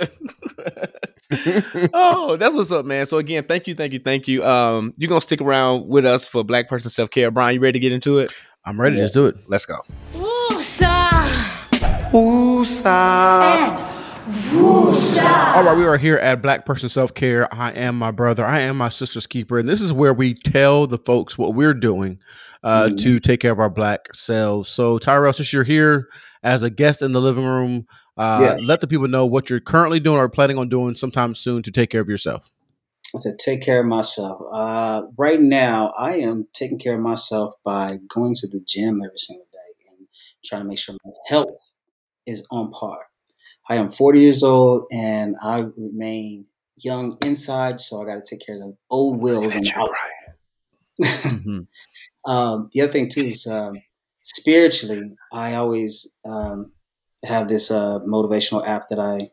oh, that's what's up, man. So again, thank you, thank you, thank you. Um, you're gonna stick around with us for Black Person Self Care. Bryan, you ready to get into it? I'm ready. Yeah. Let's do it. Let's go. All right, we are here at Black Person Self Care. I am my brother. I am my sister's keeper, and this is where we tell the folks what we're doing uh, Mhm. to take care of our black selves. So, Tyrell, since you're here as a guest in the living room, uh, Yes. let the people know what you're currently doing or planning on doing sometime soon to take care of yourself. to take care of myself. Uh, right now, I am taking care of myself by going to the gym every single day and trying to make sure my health is on par. I am 40 years old and I remain young inside, so I got to take care of the old wills and the outside. Mhm. um, the other thing too is um, spiritually, I always um, have this uh, motivational app that I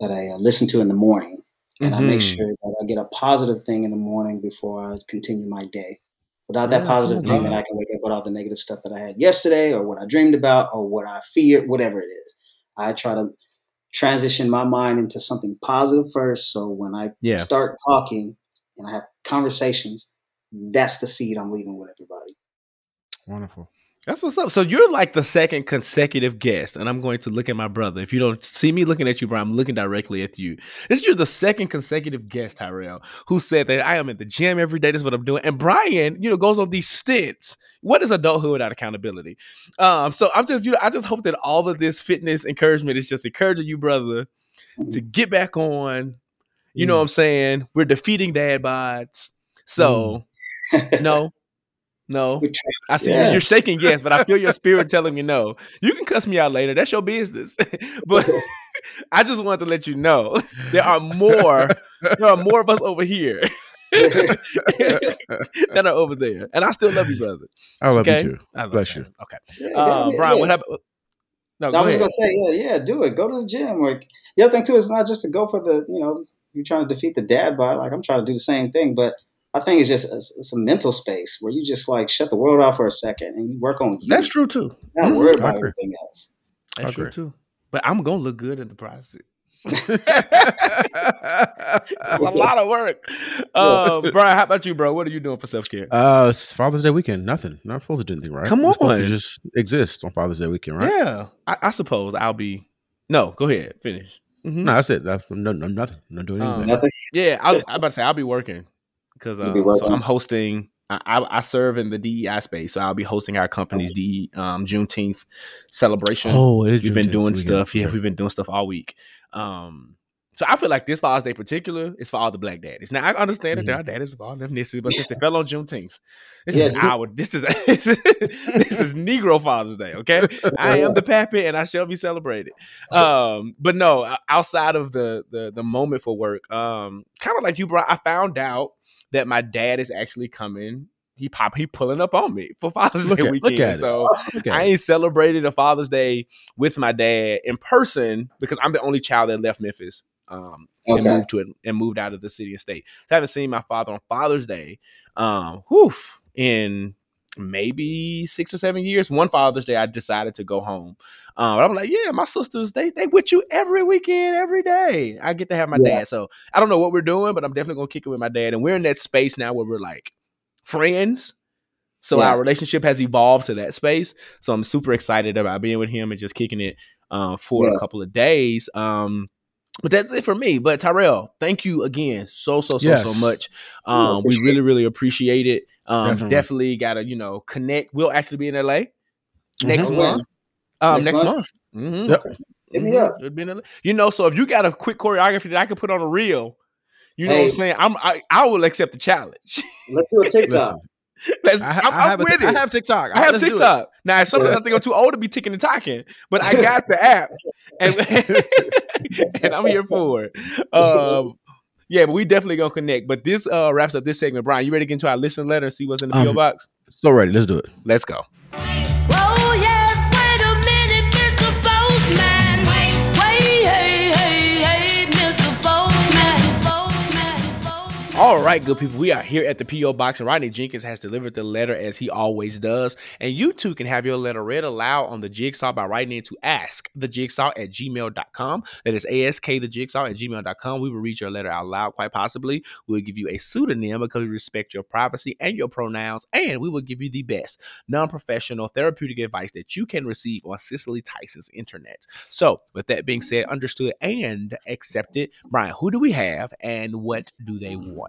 that I uh, listen to in the morning, and I make Mhm. sure that I get a positive thing in the morning before I continue my day. Without that positive thing, then I can wake up with all the negative stuff that I had yesterday, or what I dreamed about, or what I feared, whatever it is. I try to transition my mind into something positive first, so when I Yeah. start talking and I have conversations, that's the seed I'm leaving with everybody. Wonderful. That's what's up. So you're like the second consecutive guest, and I'm going to look at my brother. If you don't see me looking at you, Bryan, I'm looking directly at you. This is you're the second consecutive guest, Tyrell, who said that I am at the gym every day. This is what I'm doing. And Bryan, you know, goes on these stints. What is adulthood without accountability? Um, so I'm just, you know, I just hope that all of this fitness encouragement is just encouraging you, brother, to mm-hmm. get back on. You know mm-hmm. what I'm saying? We're defeating dad bods. So mm-hmm. no, no. I see Yeah. you, you're shaking yes, but I feel your spirit telling me no. You can cuss me out later. That's your business. but I just wanted to let you know there are more. There are more of us over here than are over there, and I still love you, brother. I love Okay, you too. I love Bless that. you. Okay, Yeah, uh, Bryan, yeah. what happened? No, I was ahead. gonna say, yeah, yeah, do it. Go to the gym. Like the other thing too is not just to go for the, you know, you're trying to defeat the dad bod. Like I'm trying to do the same thing, but I think it's just it's, it's a mental space where you just like shut the world out for a second and you work on you. That's true too. Not Mhm. worried about agree. everything else. That's true too. But I'm gonna look good in the process. It's a lot of work. Um, Bryan, how about you, bro? What are you doing for self care? uh, it's Father's Day weekend. Nothing. Not supposed to do anything, right? Come on. to just exist on Father's Day weekend, right? Yeah, I, I suppose I'll be. No, go ahead, finish. Mhm. No, that's it. That's no, no nothing. I'm not doing Um, anything. Nothing. Yeah, I, I'm about to say I'll be working because um, so. I'm hosting. I, I, I serve in the DEI space, so I'll be hosting our company's DE, um, Juneteenth celebration. oh, it is. we've been doing stuff. Yeah, we've been doing stuff all week. Um, so I feel like this Father's Day particular is for all the black daddies. Now I understand that there are daddies of all ethnicities, but since it fell on Juneteenth, this Yeah, is Ju- our this is this is, this is Negro Father's Day. Okay, I am the pappy, and I shall be celebrated. Um, but no, outside of the the the moment for work, um, kind of like you brought, I found out that my dad is actually coming. He pop he pulling up on me for Father's Look Day at- weekend. it. so I ain't celebrated a Father's Day with my dad in person because I'm the only child that left Memphis um, and moved to it and moved out of the city and state. So I haven't seen my father on Father's Day, um, whew, in maybe six or seven years. One Father's Day, I decided to go home. Um, I'm like, yeah, my sisters, they they with you every weekend, every day. I get to have my Yeah. dad. So I don't know what we're doing, but I'm definitely gonna kick it with my dad. And we're in that space now where we're like friends. So Yeah. our relationship has evolved to that space. So I'm super excited about being with him and just kicking it um, for a couple of days. Um, but that's it for me. But Tyrell, thank you again so so so so much. Um, we really really appreciate it. Um, Definitely. definitely. gotta you know connect. We'll actually be in LA next Mhm. month. Um, next, Next month. month? Mhm. Yep. Hit me up. It'll be in LA. You know, so if you got a quick choreography that I could put on a reel, you know what I'm saying? I'm I, I will accept the challenge. Let's do a TikTok. Listen, Let's, I, I'm, I have I'm a- with I it. have TikTok. I have do it. TikTok. Now, sometimes Yeah. I think I'm too old to be ticking and talking, but I got the app, and, and I'm here for it. Um, yeah, but we definitely gonna connect. But this uh, wraps up this segment. Bryan, you ready to get into our listener letter and see what's in the PO Um, box? So ready. Let's do it. Let's go. All right, good people. We are here at the P.O. Box, and Rodney Jenkins has delivered the letter as he always does. And you too can have your letter read aloud on the Jigsaw by writing into ask the jigsaw at gmail.com. That is ask the jigsaw at gmail.com. We will read your letter out loud, quite possibly. We'll give you a pseudonym because we respect your privacy and your pronouns, and we will give you the best non professional therapeutic advice that you can receive on Cicely Tyson's internet. So, with that being said, understood and accepted, Bryan, who do we have and what do they want?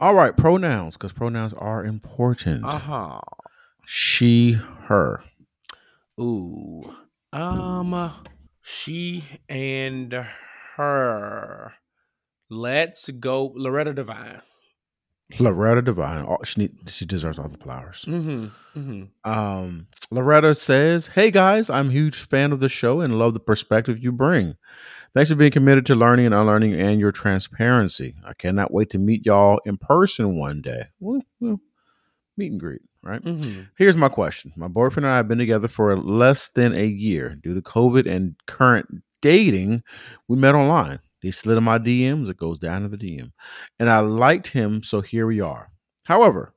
All right. Pronouns, because pronouns are important. Uh huh. She, her. Ooh. Um, she and her. Let's go, Loretta Devine. Loretta Devine. All- She need, she deserves all the flowers. Mm-hmm. Mm-hmm. Um, Loretta says, "Hey guys, I'm a huge fan of the show and love the perspective you bring. Thanks for being committed to learning and unlearning and your transparency. I cannot wait to meet y'all in person one day. Well, well meet and greet, right? Mm-hmm. Here's my question. My boyfriend and I have been together for less than a year. Due to COVID and current dating, we met online. He slid in my DMs. It goes down to the DM. And I liked him, so here we are. However,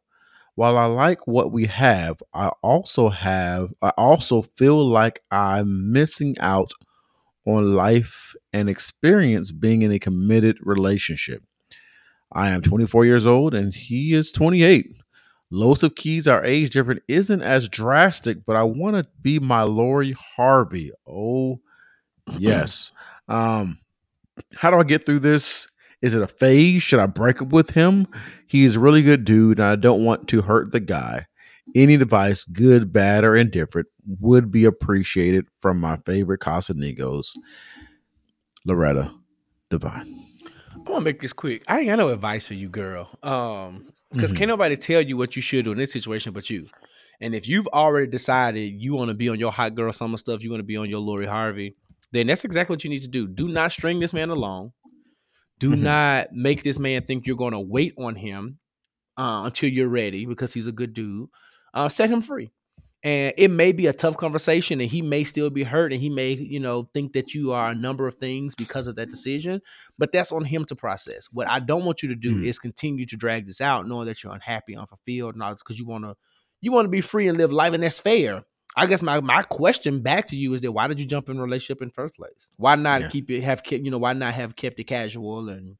while I like what we have, I also have I also feel like I'm missing out on life and experience being in a committed relationship. I am 24 years old and he is 28. Loads of keys, our age difference isn't as drastic, but I want to be my Lori Harvey. Oh, yes. Um, how do I get through this? Is it a phase? Should I break up with him? He's a really good dude, and I don't want to hurt the guy. Any advice, good, bad, or indifferent, would be appreciated from my favorite Casamigos, Loretta Devine. I'm gonna make this quick. I ain't got no advice for you, girl. Um, because Mhm. can't nobody tell you what you should do in this situation but you. And if you've already decided you want to be on your hot girl summer stuff, you want to be on your Lori Harvey, then that's exactly what you need to do. Do not string this man along. Do Mhm. not make this man think you're going to wait on him uh, until you're ready because he's a good dude. Uh, set him free. and it may be a tough conversation and he may still be hurt and he may you know think that you are a number of things because of that decision but that's on him to process what i don't want you to do Mm. is continue to drag this out knowing that you're unhappy unfulfilled and all this because you want to you want to be free and live life and that's fair i guess my my question back to you is that why did you jump in relationship in first place why not Yeah. keep it have kept you know why not have kept it casual and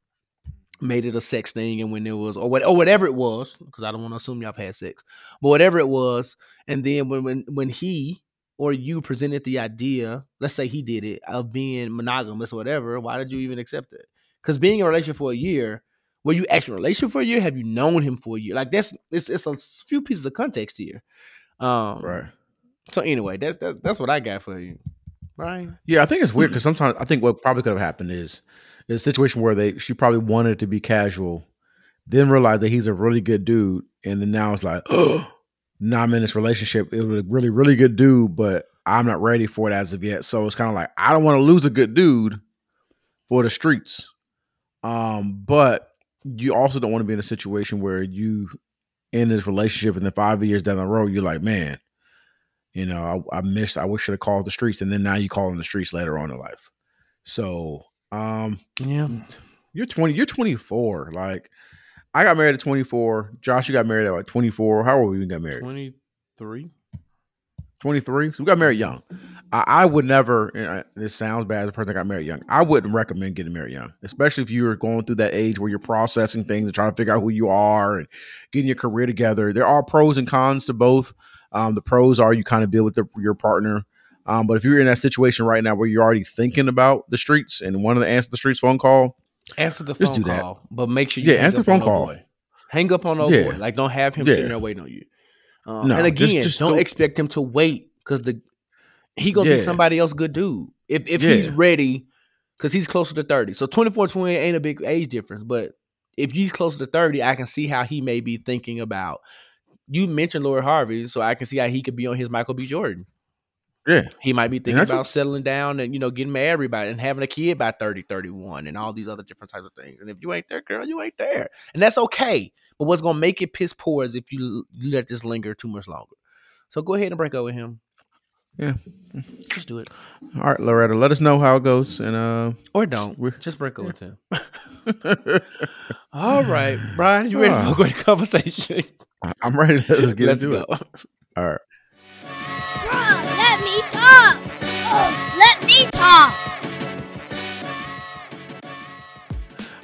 made it a sex thing and when it was or what or whatever it was because i don't want to assume y'all have had sex but whatever it was and then when when when he or you presented the idea, let's say he did it of being monogamous or whatever, why did you even accept it? Because being in a relationship for a year, were you actually in a relationship for a year? Have you known him for a year? Like that's it's it's a few pieces of context here. Um, Right. So anyway, that's that's that's what I got for you, Bryan. Yeah, I think it's weird because sometimes I think what probably could have happened is a situation where they she probably wanted to be casual, then realized that he's a really good dude, and then now it's like, oh, now I'm in this relationship. It was a really really good dude, but I'm not ready for it as of yet. So it's kind of like I don't want to lose a good dude for the streets, um, but you also don't want to be in a situation where you in this relationship and then five years down the road you're like, man, you know, I, I missed. I wish I'd have called the streets, and then now you call in the streets later on in life. So, um, Yeah, you're 20. You're 24. Like, I got married at 24. Josh, you got married at like 24. How old were you you got married? twenty three. 23. So we got married young. I, I would never. And I, this sounds bad as a person that got married young. I wouldn't recommend getting married young, especially if you're going through that age where you're processing things and trying to figure out who you are and getting your career together. There are pros and cons to both. Um, the pros are you kind of deal with the, your partner. Um, but if you're in that situation right now where you're already thinking about the streets and one of the answer the streets phone call, Answer the Just phone do that. call, but make sure you Yeah, hang answer the phone on call. boy. Hang up on old Yeah. boy. Like don't have him Yeah. sitting there waiting on you. Um, No, and again, just don't don't- expect him to wait because the he gonna Yeah. be somebody else good dude. If if he's ready, because he's closer to thirty. So 24, 28 ain't a big age difference, but if he's closer to thirty, I can see how he may be thinking about. You mentioned Lori Harvey, so I can see how he could be on his Michael B. Jordan. yeah, He might be thinking about what- settling down and you know getting married by and having a kid by 30, 31 and all these other different types of things. And if you ain't there, girl, you ain't there, and that's okay. But what's gonna make it piss poor is if you, you let this linger too much longer. So go ahead and break up with him. Yeah. just do it all right, Loretta, let us know how it goes. And uh, or don't. We're- Just break up with him. All right, Bryan, you ready for a great conversation? I'm ready to let's get Let's into go. it. All right. Bruh, let me talk. Oh, let me talk.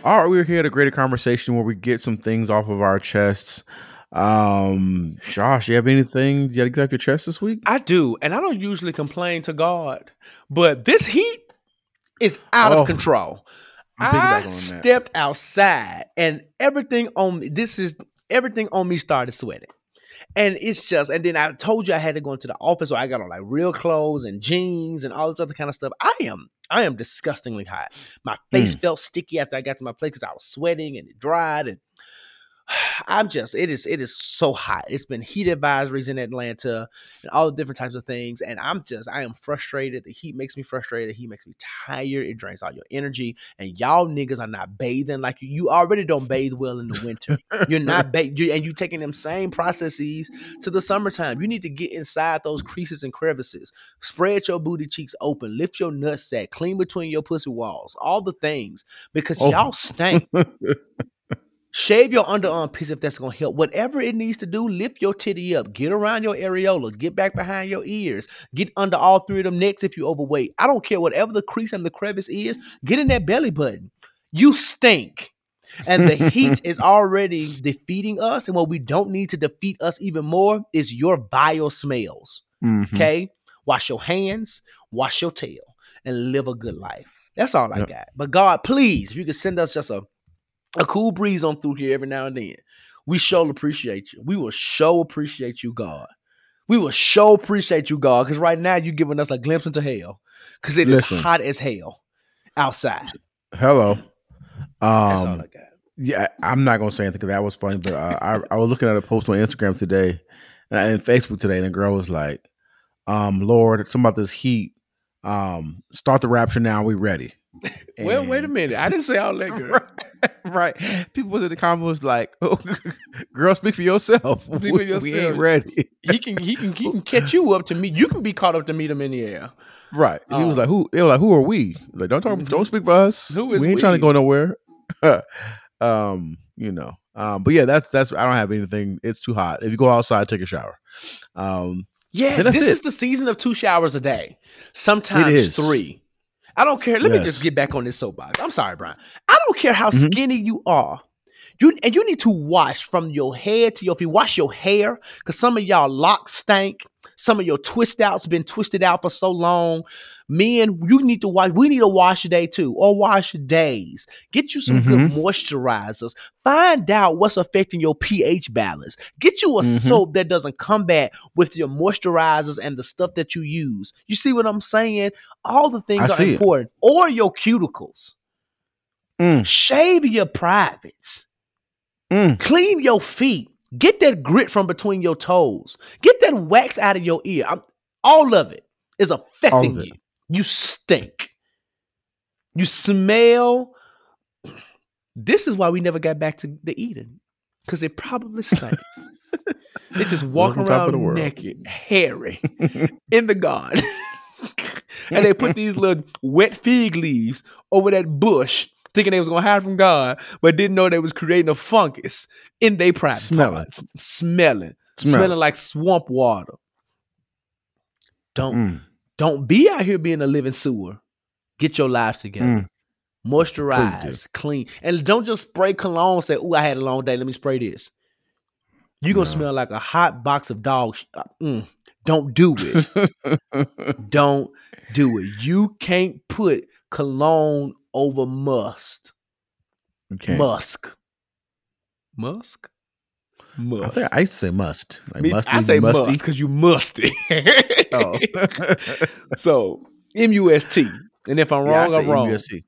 All right, we're here at a greater conversation where we get some things off of our chests. Um, Josh, you have anything you got to get off your chest this week? I do, and I don't usually complain to God, but this heat is out Oh, of control. I stepped outside, and everything on me. This is everything on me started sweating, and it's just. And then I told you I had to go into the office, so I got on like real clothes and jeans and all this other kind of stuff. I am, I am disgustingly hot. My face felt sticky after I got to my place because I was sweating and it dried and. I'm just it is it is so hot. It's been heat advisories in Atlanta and all the different types of things. And I'm just I am frustrated. The heat makes me frustrated. The heat makes me tired. It drains all your energy. And y'all niggas are not bathing like you. You already don't bathe well in the winter. You're not ba- you, and you taking them same processes to the summertime. You need to get inside those creases and crevices. Spread your booty cheeks open. Lift your nutsack. Clean between your pussy walls. All the things because Oh. y'all stink. Shave your underarm piece if that's gonna help. Whatever it needs to do, lift your titty up, get around your areola, get back behind your ears, get under all three of them necks if you're overweight. I don't care whatever the crease and the crevice is, get in that belly button. You stink. And the heat is already defeating us. And what we don't need to defeat us even more is your vile smells. Mhm. Okay? Wash your hands, wash your tail, and live a good life. That's all I Yep. got. But God, please, if you could send us just a, a cool breeze on through here every now and then, we sure appreciate you. We will show appreciate you, God. We will show appreciate you, God, because right now you're giving us a glimpse into hell. Because it is Listen. hot as hell outside. Hello. That's all Um, I got. yeah, I'm not gonna say anything because that was funny. But uh, I, I was looking at a post on Instagram today and, and Facebook today, and the girl was like, "Um, Lord, something about this heat. Um, start the rapture now. We ready." Well, wait a minute. I didn't say all that, girl. right. People was in the comments like, oh, "Girl, speak for yourself. Speak for We- We ain't ready." He can he can he can catch you up to meet. You can be caught up to meet him in the air. Right. he was Oh. like, "Who?" They were like, "Who are we?" Like, don't talk. Mhm. Don't speak for us. Who is we ain't trying to go nowhere. um, you know. Um, but yeah, that's that's. I don't have anything. It's too hot. If you go outside, take a shower. Um, Yes, this it. is the season of two showers a day. Sometimes three. I don't care. Let me just get back on this soapbox. I'm sorry, Bryan. I don't care how Mhm. skinny you are. You and you need to wash from your head to your feet. Wash your hair because some of y'all locks stank. Some of your twist outs been twisted out for so long. Men, you need to wash. We need a wash day too, or wash days. Get you some good moisturizers. Find out what's affecting your pH balance. Get you a Mhm. soap that doesn't combat with your moisturizers and the stuff that you use. You see what I'm saying? All the things I are see it. important. Or your cuticles. Mm. Shave your privates. Mm. Clean your feet. Get that grit from between your toes. Get that wax out of your ear. I'm- all of it is affecting it. you. You stink. You smell. This is why we never got back to the eating. Because it probably stank. They just walk on top the around world. naked, hairy, in the garden. and they put these little wet fig leaves over that bush, thinking they was gonna hide from God, but didn't know they was creating a fungus in their private Smelling. Smelling. Smell. Smelling like swamp water. Don't Mm. don't be out here being a living sewer. Get your life together. Mm. Moisturize, clean, and don't just spray cologne. Say, "Ooh, I had a long day. Let me spray this." You gonna No. smell like a hot box of dog. sh- uh, mm. Don't do it. don't do it. You can't put cologne over must. Okay. Musk. Musk. I Musk. think I say must. Like Me- musty, I say musty. must because you musty. Oh. so M U S T. And if I'm wrong, say I'm wrong. MUSC.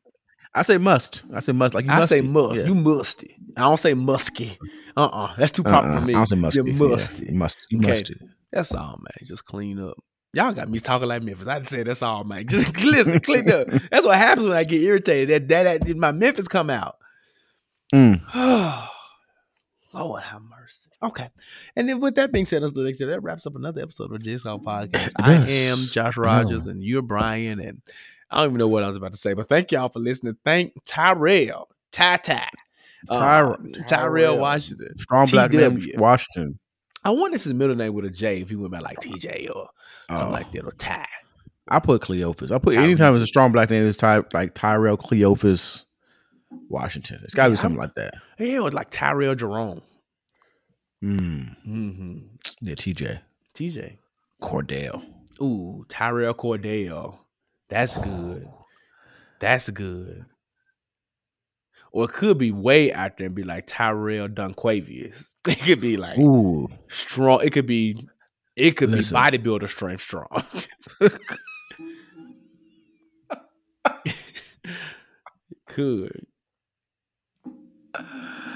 I say must. I say must. Like you I musty. say must. Yeah. You musty. I don't say musky. Uh uh That's too proper Uh-uh. for me. I don't say musty. You're Yeah. musty. You must. You Okay. musty. That's all, man. Just clean up. Y'all got me talking like Memphis. I'd say that's all, Mike. Just listen, click up. That's what happens when I get irritated. That that, that my Memphis come out. Mm. Lord have mercy. Okay. And then with that being said, the next that wraps up another episode of Jigsaw Podcast. I am Josh Rogers and you're Bryan. And I don't even know what I was about to say, but thank y'all for listening. Thank Tyrell, Ty Ty. Uh, Tyrell Tyrell. Washington. Strong black man, TW. Washington. I want if his middle name with a J if he went by like TJ or something Oh. like that or Ty. I put Cleophas. I put Tyrese. anytime it's a strong black name, it's Ty, like Tyrell Cleophas Washington. It's got to Yeah, be something like that. Yeah, was like Tyrell Jerome. Mm. Mm-hmm. Yeah, TJ TJ. Cordell. Ooh, Tyrell Cordell. That's good. That's good. Or it could be way out there and be like Tyrell Dunquavius. It could be like Ooh, strong. It could be it could Listen. be bodybuilder strength strong. could.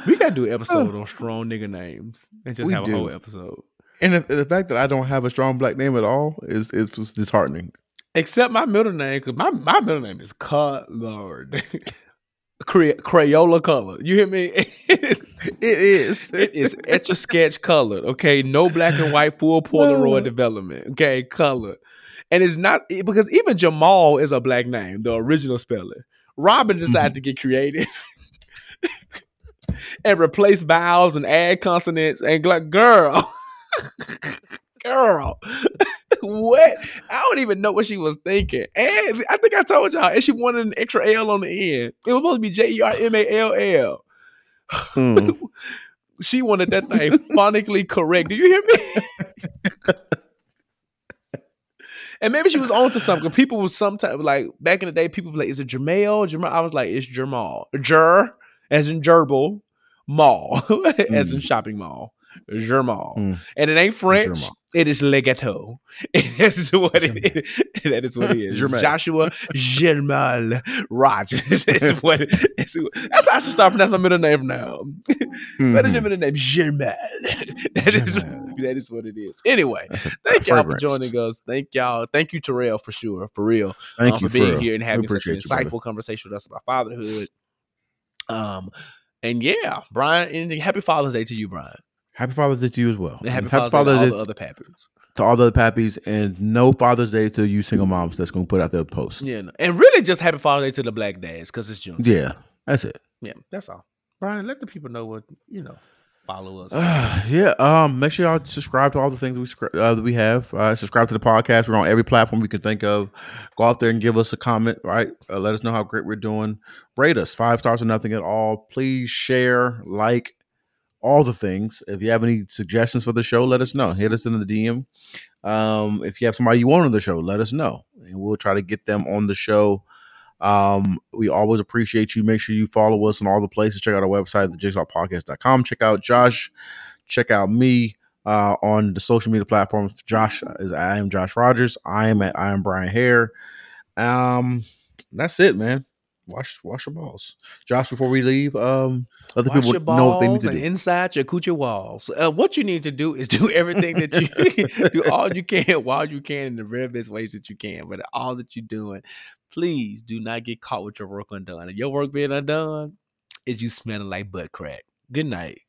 We gotta do an episode on strong nigga names and just We have a whole episode. and the, the fact that I don't have a strong black name at all is is disheartening. Except my middle name, because my, my middle name is Colored. Cray- Crayola color. You hear me? It is, It is. it is etch a sketch colored. Okay, no black and white, full Polaroid oh. development. Okay, colored, and it's not because even Jamal is a black name, the original spelling. Robin decided mm-hmm. to get creative and replace vowels and add consonants and like, girl, girl, what? I don't even know what she was thinking. And I think I told y'all, and she wanted an extra L on the end. It was supposed to be J E R M A L L. Mm. She wanted that thing phonically correct. Do you hear me? and maybe she was on to something. People was sometimes like back in the day, people were like, is it Jermail? Jamal? I was like, it's Jamal. Jer, as in gerbil, mall, as in shopping mall. Germal. Mm. And it ain't French. Germal. It is legato. That is what it is. That is what it is. Germain. Joshua Germal Rogers. That's what it is. That's how I should start pronouncing my middle name now. What is your Mhm. middle name? Germal. That is that is what it is. Anyway, thank y'all for joining us. Thank y'all. Thank you, Tyrell, for sure. For real Thank uh, you for being real. here and having such an appreciate you, insightful conversation with us about fatherhood. Um, and yeah, Bryan, and happy Father's Day to you, Bryan. Happy Father's Day to you as well. And happy, And Father's, Day to all the other pappies. to all the other pappies, and no Father's Day to you single moms that's going to put out their post. Yeah, no. and really just happy Father's Day to the black dads because it's June. Yeah, that's it. Yeah, that's all. Bryan, let the people know what you know. Follow us. Uh, yeah. Um. Make sure y'all subscribe to all the things we uh, that we have. Uh, subscribe to the podcast. We're on every platform we can think of. Go out there and give us a comment. Right. Uh, let us know how great we're doing. Rate us five stars or nothing at all. Please share, like, all the things. If you have any suggestions for the show, let us know. Hit us in the DM. Um. If you have somebody you want on the show, let us know, and we'll try to get them on the show. Um, we always appreciate you. Make sure you follow us on all the places. Check out our website, thejigsawpodcast.com. Check out Josh. Check out me uh, on the social media platforms. Josh is I am Josh Rogers. I am at I am Bryan Hare. Um, that's it, man. Wash wash your balls, Josh. Before we leave, um, the Wash people know what they need to do. inside your coochie walls. Uh, what you need to do is do everything that you do all you can while you can in the very best ways that you can. But all that you're doing, please do not get caught with your work undone. And your work being undone is you smelling like butt crack. Good night.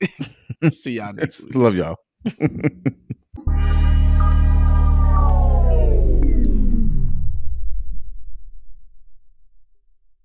See y'all next week. Love y'all.